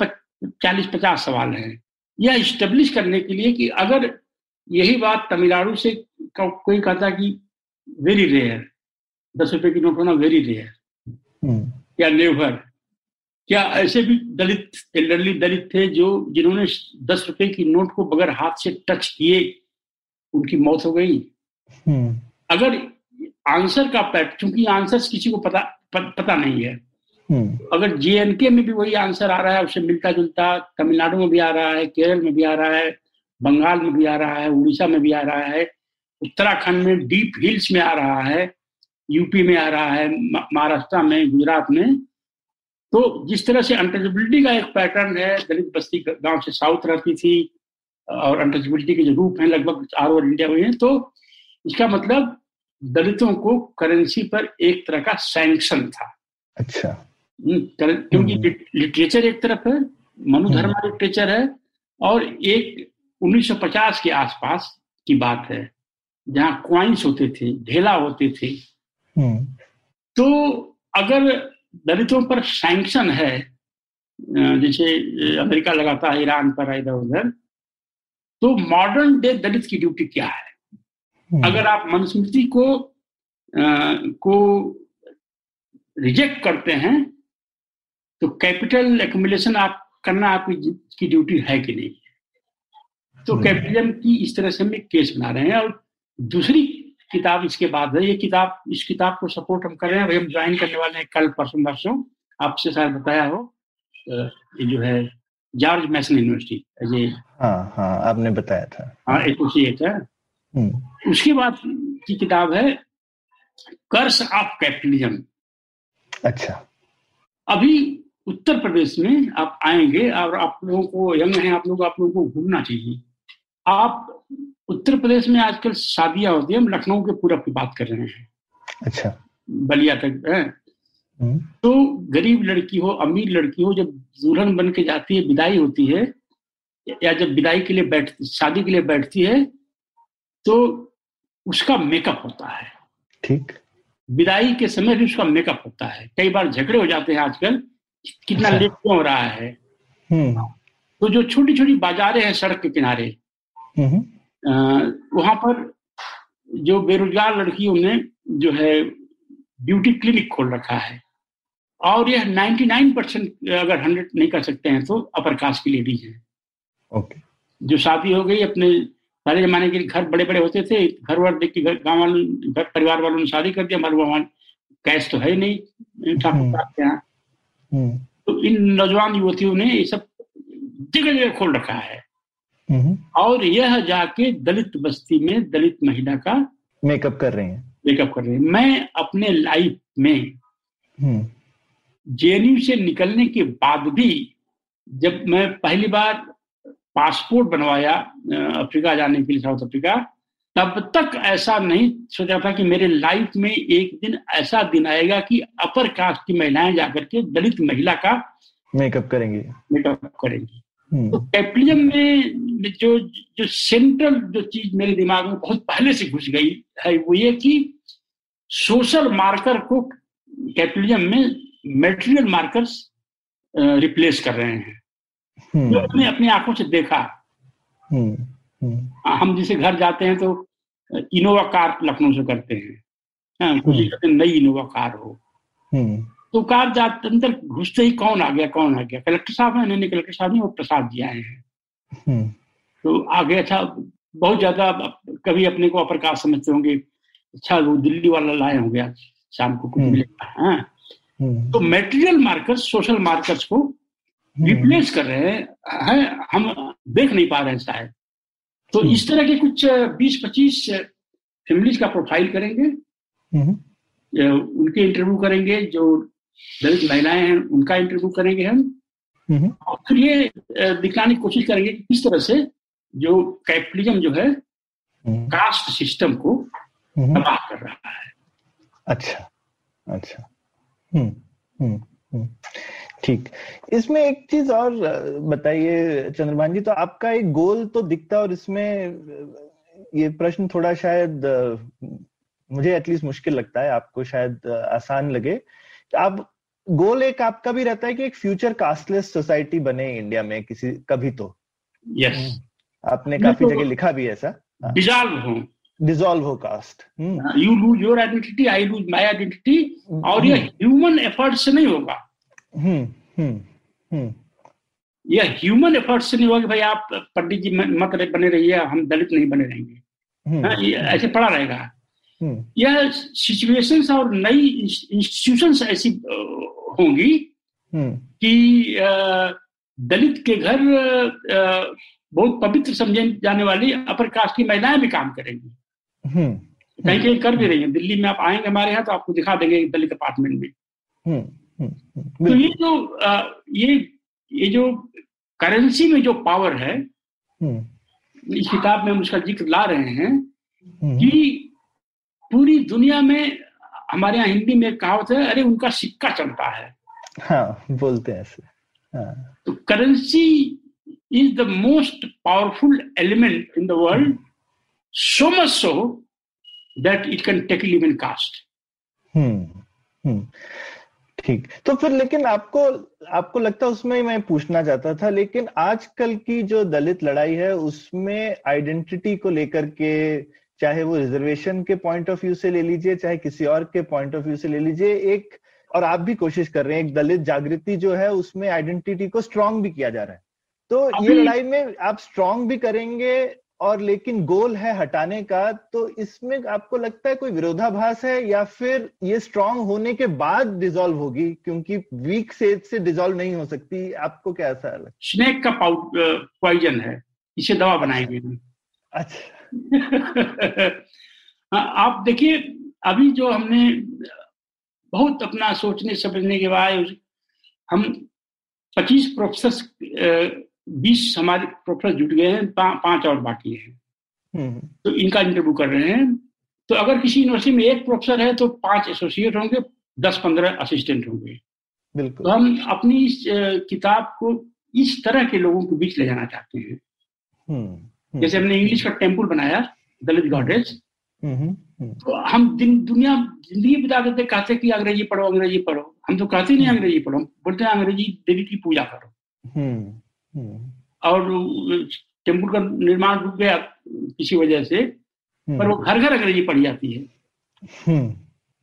C: चालीस पचास सवाल हैं। यह स्टेब्लिश करने के लिए कि अगर यही बात तमिलनाडु से कोई कहता कि वेरी रेयर दस रुपए की नोट होना वेरी रेयर या नेवर क्या ऐसे भी दलित एल्डरली दलित थे जो जिन्होंने दस रुपए की नोट को बगैर हाथ से टच किए उनकी मौत हो गई?
B: हम्म।
C: अगर आंसर का पैट क्योंकि आंसर किसी को पता प, पता नहीं है अगर जेएनके में भी वही आंसर आ रहा है उससे मिलता जुलता तमिलनाडु में भी आ रहा है केरल में भी आ रहा है बंगाल में भी आ रहा है उड़ीसा में भी आ रहा है उत्तराखंड में डीप हिल्स में आ रहा है यूपी में आ रहा है महाराष्ट्र में गुजरात में। तो जिस तरह से अनटचबिलिटी का एक पैटर्न है दलित बस्ती गाँव से साउथ रहती थी और अनटचेबिलिटी के जो रूप हैं लगभग ऑल ओवर इंडिया में हैं तो इसका मतलब दलितों को करेंसी पर एक तरह का सैंक्शन था।
B: अच्छा।
C: हम्म, क्योंकि
B: हम्म।
C: लिटरेचर एक तरफ़ है मनुधर्मा लिटरेचर है और एक 1950 के आसपास की बात है जहाँ क्वाइंस होते थे ढेला होते थे।
B: हम्म।
C: तो अगर दलितों पर सैंक्शन है जैसे अमेरिका लगाता है ईरान पर इधर उधर तो मॉडर्न डे दलित की ड्यूटी क्या है?
B: हम्म,
C: अगर आप मनुस्मृति को अ, को रिजेक्ट करते हैं तो कैपिटल एक्युमुलेशन आप करना आपकी की ड्यूटी है कि नहीं? तो
B: हम्म।
C: कैपिटलिज्म की इस तरह से हम एक केस बना रहे हैं और दूसरी किताब इसके बाद है। ये किताब इस किताब को सपोर्ट हम कर रहे हैं। अभी हम ज्वाइन करने वाले हैं कल परसों परसों आपसे शायद बताया हो ये जो है जॉर्ज मैसन यूनिवर्सिटी ये
B: हाँ हाँ आपने बताया था।
C: हाँ एसोसिएट है
B: हम्म।
C: उसके बाद की किताब है कर्स ऑफ़ कैपिटलिज्म
B: अच्छा।
C: अभी उत्तर प्रदेश में आप आएँगे और आप लोगों को यंग हैं आप लोग आप लोगों को घूमना चाहिए। आप उत्तर प्रदेश में आजकल शादियाँ होती है हम लखनऊ के पूरब की बात कर रहे हैं।
B: अच्छा।
C: बलिया तक है?
B: हम्म।
C: तो गरीब लड़की हो अमीर लड़की हो जब दुल्हन बन के जाती है विदाई होती है या जब विदाई के लिए बैठ शादी के लिए बैठती है तो उसका मेकअप होता है।
B: ठीक।
C: विदाई के समय भी उसका मेकअप होता है। कई बार झगड़े हो जाते हैं आजकल कितना
B: अच्छा।
C: लेट क्यों हो रहा है?
B: हम्म।
C: तो जो छोटी छोटी बाजारें हैं सड़क के किनारे
B: हम्म।
C: वहाँ पर जो बेरोजगार लड़कियों ने जो है ब्यूटी क्लिनिक खोल रखा है और यह 99 परसेंट अगर 100 नहीं कर सकते हैं तो अपर कास्ट की लेडीज़ हैं।
B: ओके।
C: जो शादी हो गई अपने पहले जमाने के घर बड़े बड़े होते थे घर वार देख के घर गाँव वालों घर परिवार वालों ने शादी कर दिया हमारे वहाँ कैश तो है ही नहीं ठाकुर। साहब के यहाँ तो इन नौजवान युवतियों ने ये सब जगह जगह खोल रखा है। और यह जाके दलित बस्ती में दलित महिला का
B: मेकअप कर रहे हैं।
C: मेकअप कर रहे हैं। मैं अपने लाइफ में जेएनयू से निकलने के बाद भी जब मैं पहली बार पासपोर्ट बनवाया अफ्रीका जाने के लिए साउथ अफ्रीका तब तक ऐसा नहीं सोचा था कि मेरे लाइफ में एक दिन ऐसा दिन आएगा कि अपर कास्ट की महिलाएँ जाकर के दलित महिला का
B: मेकअप करेंगी।
C: मेकअप करेंगी। तो
B: हम्म
C: कैपिटलिज्म में जो जो सेंट्रल जो चीज़ मेरे दिमाग में बहुत पहले से घुस गई है वो ये कि सोशल मार्कर को कैपिटलिज्म में मेटेरियल मार्कर्स रिप्लेस कर रहे हैं। जो
B: हम्म
C: हमने अपनी आँखों से देखा।
B: हम्म।
C: हम जिसे घर जाते हैं तो इनोवा कार लखनऊ से करते हैं। हाँ, कुछ
B: हम्म।
C: कहते हैं नई इनोवा कार हो।
B: हम्म।
C: तो कार जाते अंदर घुसते ही कौन आ गया कौन आ गया? कलेक्टर साहब हैं नहीं कलेक्टर साहब नहीं वो प्रसाद जी आए हैं।
B: हम्म।
C: तो आगे अच्छा बहुत ज़्यादा कभी अपने को अप्रकाश समझते होंगे अच्छा वो दिल्ली वाला लाए होंगे आज शाम को कुछ
B: हम्म।
C: मिलेगा हाँ।
B: हम्म।
C: तो मेटेरियल मार्कर्स सोशल मार्कर्स को रिप्लेस कर रहे हैं हैं, हम देख नहीं पा रहे हैं शायद। तो
B: हम्म।
C: इस तरह के कुछ बीस पच्चीस फैमिलीज़ का प्रोफ़ाइल करेंगे।
B: हम्म।
C: उनके इंटरव्यू करेंगे जो दलित महिलाएँ हैं उनका इंटरव्यू करेंगे हम।
B: हम्म।
C: और फिर ये दिखाने की कोशिश करेंगे कि किस तरह से जो कैपिटलिज्म जो है कास्ट सिस्टम को तबाह कर रहा है।
B: अच्छा अच्छा। हम्म हम्म। ठीक। इसमें एक चीज़ और बताइए चंद्रमान जी तो आपका एक गोल तो दिखता और इसमें ये प्रश्न थोड़ा शायद मुझे एटलीस्ट मुश्किल लगता है आपको शायद आसान लगे। आप गोल एक आपका भी रहता है कि एक फ्यूचर कास्टलेस सोसाइटी बने इंडिया में किसी कभी तो।
C: Yes
B: yes.
C: आपने
B: काफ़ी जगह लिखा भी ऐसा।
C: डिजॉल्व हो।
B: डिजोल्व हो caste hmm.
C: You lose your identity I lose my identity और ये ह्यूमन एफर्ट से नहीं होगा।
B: हम्म हम्म हम्म।
C: यह ह्यूमन एफर्ट से नहीं होगा कि भाई आप पंडित जी मत रहे- बने रहिए हम दलित नहीं बने रहेंगे।
B: हम्म,
C: हाँ, ये ऐसे पड़ा रहेगा।
B: हम्म,
C: यह सिचुएशंस और नई इंस्टीट्यूशंस ऐसी होंगी
B: हम्म,
C: कि दलित के घर बहुत पवित्र समझे जाने वाली अपर कास्ट की महिलाएँ भी काम करेंगी।
B: हम्म,
C: कहीं कहीं कर भी रही हैं। दिल्ली में आप आएँगे हमारे यहाँ तो आपको दिखा देंगे दलित अपार्टमेंट में।
B: हम्म, हम्म, हम्म,
C: तो ये जो ये ये जो करेंसी में जो पावर है
B: हम्म,
C: इस किताब में हम उसका ज़िक्र ला रहे हैं
B: हम्म,
C: कि पूरी दुनिया में हमारे यहाँ हिंदी में कहावत है अरे उनका सिक्का चलता है।
B: हाँ बोलते हैं ऐसे। हाँ।
C: तो currency is the most powerful element in the world so much so that it can take even caste
B: hmm hmm. ठीक। तो फिर लेकिन आपको आपको लगता है उसमें मैं पूछना चाहता था लेकिन आजकल की जो दलित लड़ाई है उसमें आइडेंटिटी को लेकर के चाहे वो रिजर्वेशन के पॉइंट ऑफ़ व्यू से ले लीजिए चाहे किसी और के पॉइंट ऑफ़ व्यू से ले लीजिए एक और आप भी कोशिश कर रहे हैं एक दलित जागृति जो है उसमें आइडेंटिटी को स्ट्रांग भी किया जा रहा है। तो ये लड़ाई में आप स्ट्रांग भी करेंगे और लेकिन गोल है हटाने का तो इसमें आपको लगता है कोई विरोधाभास है या फिर ये स्ट्रांग होने के बाद डिसॉल्व होगी? क्योंकि वीक से से डिसॉल्व नहीं हो सकती। आपको क्या ऐसा लगता
C: स्नेक का पॉइजन है। इसे दवा बनाएँगे।
B: अच्छा।
C: हाँ, आप देखिए अभी जो हमने बहुत अपना सोचने समझने के बाद हम 25 प्रोफेसर 20 हमारे प्रोफेसर जुट गए हैं पा, पाँच और बाकी हैं।
B: हम्म।
C: तो इनका इंटरव्यू कर रहे हैं। तो अगर किसी यूनिवर्सिटी में एक प्रोफेसर है तो पाँच एसोसिएट होंगे दस पंद्रह असिस्टेंट होंगे। तो हम अपनी इस किताब को इस तरह के लोगों के बीच ले जाना चाहते हैं।
B: हम्म हम्म,
C: जैसे हमने इंग्लिश का टेंपल बनाया दलित गॉडेज तो हम दिन दुनिया ज़िंदगी बिता देते कहते कि अंग्रेज़ी पढ़ो अंग्रेज़ी पढ़ो। हम तो कहते नहीं अंग्रेज़ी पढ़ो बोलते हैं अंग्रेज़ी देवी की पूजा करो। और टेंपल का निर्माण रुक गया किसी वजह से पर वो घर घर अंग्रेज़ी पढ़ी जाती है।
B: हम्म,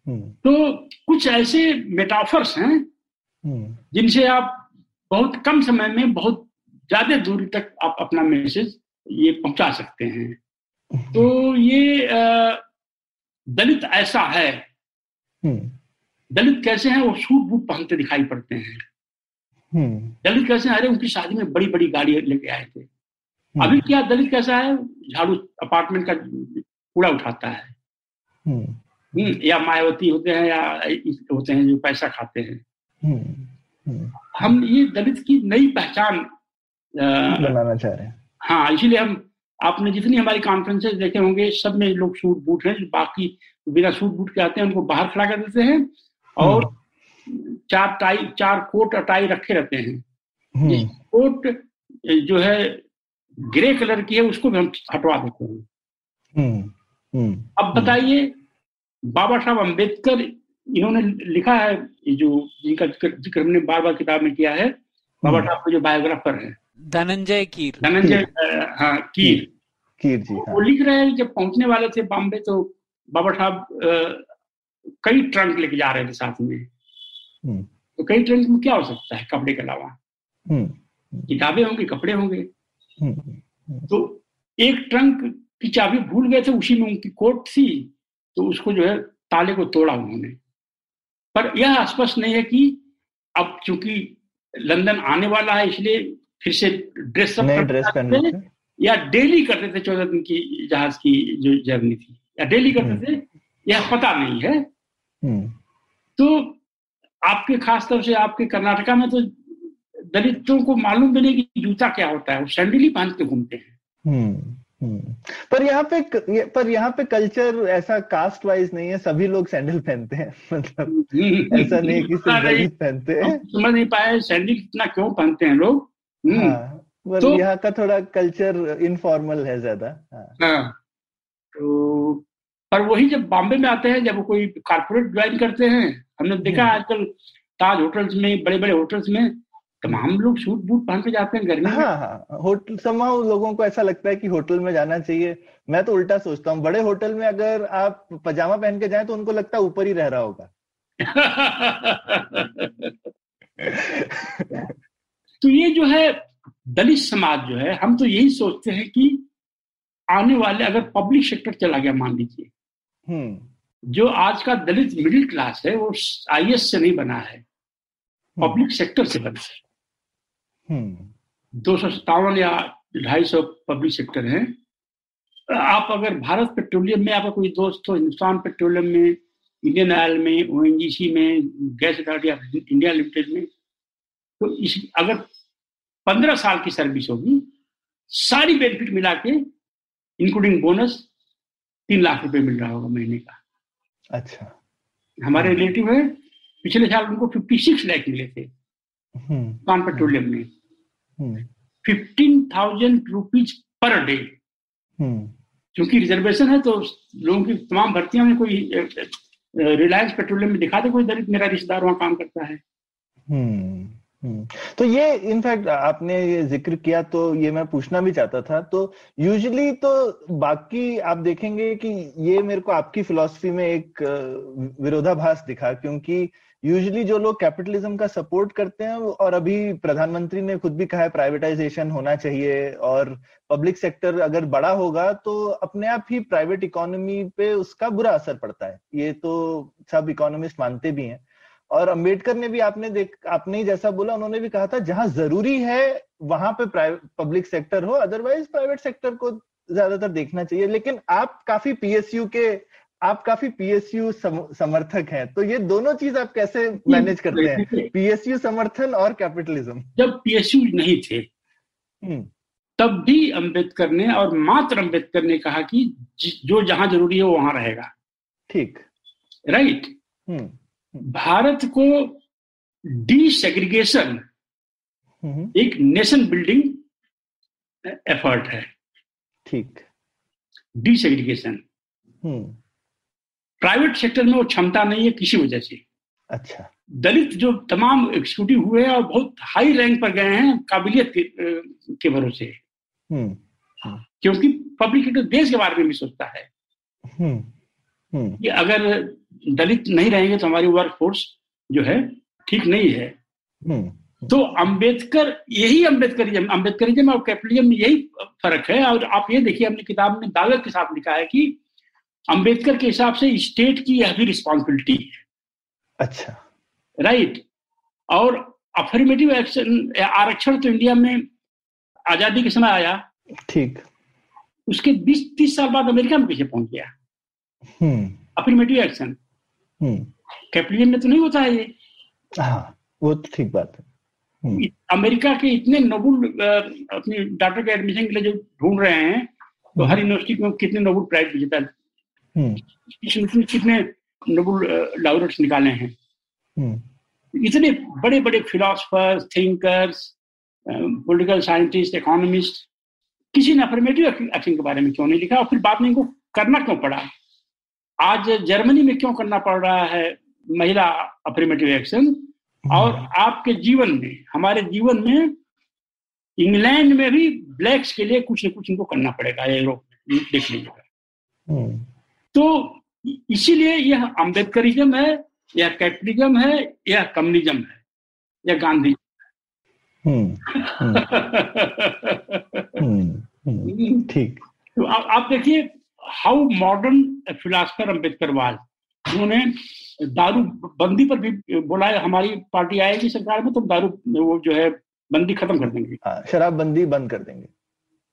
B: हम्म,
C: तो कुछ ऐसे मेटाफर्स हैं
B: हम्म,
C: जिनसे आप बहुत कम समय में बहुत ज़्यादा दूरी तक आप अपना मैसेज ये पहुँचा सकते हैं। तो ये दलित ऐसा है।
B: हम्म,
C: दलित कैसे हैं वो सूट बूट पहनते दिखाई पड़ते हैं।
B: हम्म,
C: दलित कैसे हैं अरे उनकी शादी में बड़ी बड़ी गाड़ी लेके आए थे।
B: हम्म,
C: अभी क्या दलित कैसा है? झाड़ू अपार्टमेंट का कूड़ा उठाता है।
B: हम्म,
C: हम्म, या मायावती होते हैं या होते हैं जो पैसा खाते हैं।
B: हम्म, हम्म,
C: हम ये दलित की नई पहचान
B: बनाना चाह रहे हैं।
C: हाँ इसीलिए हम आपने जितनी हमारी कॉन्फ्रेंसेस देखे होंगे सब में लोग सूट बूट हैं बाकी बिना सूट बूट के आते हैं उनको बाहर खड़ा कर देते हैं और चार टाई चार कोट अटाई रखे रहते हैं।
B: हम्म,
C: कोट जो है ग्रे कलर की है उसको भी हम हटवा देते हैं।
B: हम्म, हम्म,
C: अब बताइए बाबा साहब अंबेडकर इन्होंने लिखा है जो जिनका ज़िक्र हमने बार बार किताब में किया है बाबा। साहब के जो बायोग्राफर है।
A: धनंजय कीर।
C: धनंजय हाँ कीर।
B: कीर जी हाँ।
C: वो लिख रहे हैं जब पहुँचने वाले थे बॉम्बे तो बाबा साहब कई ट्रंक लेके जा रहे थे साथ में। तो कई ट्रंक में क्या हो सकता है कपड़े के अलावा?
B: हम्म,
C: किताबें होंगी कपड़े होंगे।
B: हम्म,
C: तो एक ट्रंक की चाबी भूल गए थे उसी में उनकी कोट थी तो उसको जो है ताले को तोड़ा उन्होंने। पर यह स्पष्ट नहीं है कि अब चूँकि लंदन आने वाला है इसलिए फिर से ड्रेस अप आते थे, या डेली करते थे चौदह दिन की जहाज़ की जो जर्नी थी या डेली करते थे यह पता नहीं है।
B: हम्म,
C: तो आपके खास तौर से आपके कर्नाटका में तो दलितों को मालूम भी नहीं कि जूता क्या होता है वो सैंडल ही पहन के घूमते हैं
B: हम्म, हम्म। पर यहाँ पे पर यहाँ पे कल्चर ऐसा कास्ट वाइज नहीं है सभी लोग सैंडल पहनते हैं मतलब ऐसा नहीं है कि सिर्फ़ दलित पहनते हैं
C: समझ नहीं पाए सैंडल इतना क्यों पहनते हैं लोग हम्म,
B: हाँ पर
C: तो-
B: यहाँ का थोड़ा कल्चर इनफॉर्मल है ज़्यादा हाँ
C: हाँ। तो पर वही जब बॉम्बे में आते हैं जब वो कोई कारपोरेट ज्वाइन करते हैं हमने देखा
B: हम्म।
C: आजकल ताज होटल्स में बड़े बड़े होटल्स में तमाम लोग सूट बूट पहन के जाते हैं गर्मी
B: हाँ हाँ होटल समाव लोगों को ऐसा लगता है कि होटल में जाना चाहिए। मैं तो उल्टा सोचता हूँ बड़े होटल में अगर आप पजामा पहन के जाए तो उनको लगता है ऊपर ही रह रहा होगा।
C: तो ये जो है दलित समाज जो है हम तो यही सोचते हैं कि आने वाले अगर पब्लिक सेक्टर चला गया मान लीजिए
B: हम्म
C: जो आज का दलित मिडिल क्लास है वो आई से नहीं बना है पब्लिक सेक्टर से बना है।
B: हम्म।
C: दो सौ सत्तावन या ढाई सौ पब्लिक सेक्टर हैं। आप अगर भारत पेट्रोलियम में आपका कोई दोस्त हो हिंदुस्तान पेट्रोलियम में इंडियन ऑयल में ओएनजीसी में gas authority of India limited में तो इस अगर पंद्रह साल की सर्विस होगी सारी बेनिफिट मिला के इंक्लूडिंग बोनस तीन लाख रुपए मिल रहा होगा महीने का।
B: अच्छा।
C: हमारे रिलेटिव है पिछले साल उनको फिफ्टी सिक्स लाख मिले थे।
B: हम्म।
C: हिंदुस्तान पेट्रोलियम में।
B: हम्म।
C: Fifteen thousand rupees per day
B: हम्म।
C: क्योंकि रिजर्वेशन है तो लोगों की तमाम भर्तियों में कोई रिलायंस पेट्रोलियम में दिखा दे कोई दलित मेरा रिश्तेदार वहाँ काम करता है।
B: हम्म हम्म। तो ये इनफैक्ट आपने ये ज़िक्र किया तो ये मैं पूछना भी चाहता था। तो यूजुअली तो बाकी आप देखेंगे कि ये मेरे को आपकी फिलॉसफी में एक विरोधाभास दिखा, क्योंकि यूजुअली जो लोग कैपिटलिज्म का सपोर्ट करते हैं और अभी प्रधानमंत्री ने खुद भी कहा है प्राइवेटाइजेशन होना चाहिए, और पब्लिक सेक्टर अगर बड़ा होगा तो अपने आप ही प्राइवेट इकोनॉमी पे उसका बुरा असर पड़ता है। ये तो सब इकोनॉमिस्ट मानते भी हैं। और अंबेडकर ने भी आपने देख आपने ही जैसा बोला उन्होंने भी कहा था जहाँ ज़रूरी है वहाँ पे प्राइवेट पब्लिक सेक्टर हो अदरवाइज़ प्राइवेट सेक्टर को ज़्यादातर देखना चाहिए। लेकिन आप काफ़ी पीएसयू के आप काफ़ी पीएसयू सम, समर्थक हैं तो ये दोनों चीज़ आप कैसे मैनेज करते हैं? पीएसयू समर्थन और कैपिटलिज्म
C: जब पीएसयू नहीं थे
B: हम्म।
C: तब भी अंबेडकर ने और मात्र अंबेडकर ने कहा कि जो जहाँ ज़रूरी है वो वहाँ रहेगा।
B: ठीक।
C: राइट
B: हम्म।
C: भारत को डीसेग्रीगेशन
B: हम्म।
C: एक नेशन बिल्डिंग एफर्ट है।
B: ठीक।
C: डीसेग्रीगेशन प्राइवेट सेक्टर में वो क्षमता नहीं है किसी वजह से।
B: अच्छा।
C: दलित जो तमाम एग्जीक्यूटिव हुए हैं और बहुत हाई रैंक पर गए हैं काबिलियत के, के भरोसे।
B: हम्म।
C: क्योंकि पब्लिक सेक्टर देश के बारे में भी सोचता है।
B: हम्म।
C: कि अगर दलित नहीं रहेंगे तो हमारी वर्क फोर्स जो है ठीक नहीं है।
B: हम्म
C: तो अंबेडकर यही अम्बेडकरिज्म अम्बेडकरिज्म और कैपिटलिज्म में यही फ़र्क है। और आप ये देखिए अपनी किताब में दावे के साथ लिखा है कि अंबेडकर के हिसाब से स्टेट की यह भी रिस्पॉन्सिबिलिटी है।
B: अच्छा।
C: राइट और अफर्मेटिव एक्शन आरक्षण तो इंडिया में आज़ादी के समय आया।
B: ठीक।
C: उसके 20-30 साल बाद अमेरिका में कैसे पहुँच गया।
B: हम्म।
C: अफर्मेटिव एक्शन
B: हम्म
C: कैपिटलिज्म में तो नहीं होता है ये।
B: हाँ वो तो ठीक बात है। हम्म।
C: अमेरिका के इतने नोबल अपनी डॉक्टर के एडमिशन के लिए जो ढूंढ रहे हैं तो हर यूनिवर्सिटी में कितने नोबल प्राइज विजेता
B: हम्म।
C: कितने नोबल लाउरेट्स निकाले हैं?
B: हम्म।
C: इतने बड़े बड़े philosophers thinkers political scientist economist किसी ने अफर्मेटिव एक्शन के बारे में क्यों नहीं लिखा? और फिर बाद में इनको करना क्यों पड़ा? आज जर्मनी में क्यों करना पड़ रहा है महिला अफर्मेटिव एक्शन और आपके जीवन में हमारे जीवन में इंग्लैंड में भी ब्लैक्स के लिए कुछ न कुछ इनको करना पड़ेगा यूरोप में देख लीजिएगा
B: हम्म।
C: तो इसीलिए यह अम्बेडकरिज्म है या कैपिटलिज्म है या कम्युनिज्म है या गांधी।
B: हम्म। हम्म। हम्म। ठीक।
C: तो आप देखिए how modern philosopher Ambedkar was उन्होंने दारू बंदी पर भी बोला है हमारी पार्टी आएगी सरकार में तो दारू वो जो है बंदी खत्म कर देंगे।
B: हाँ शराबबंदी बंद कर देंगे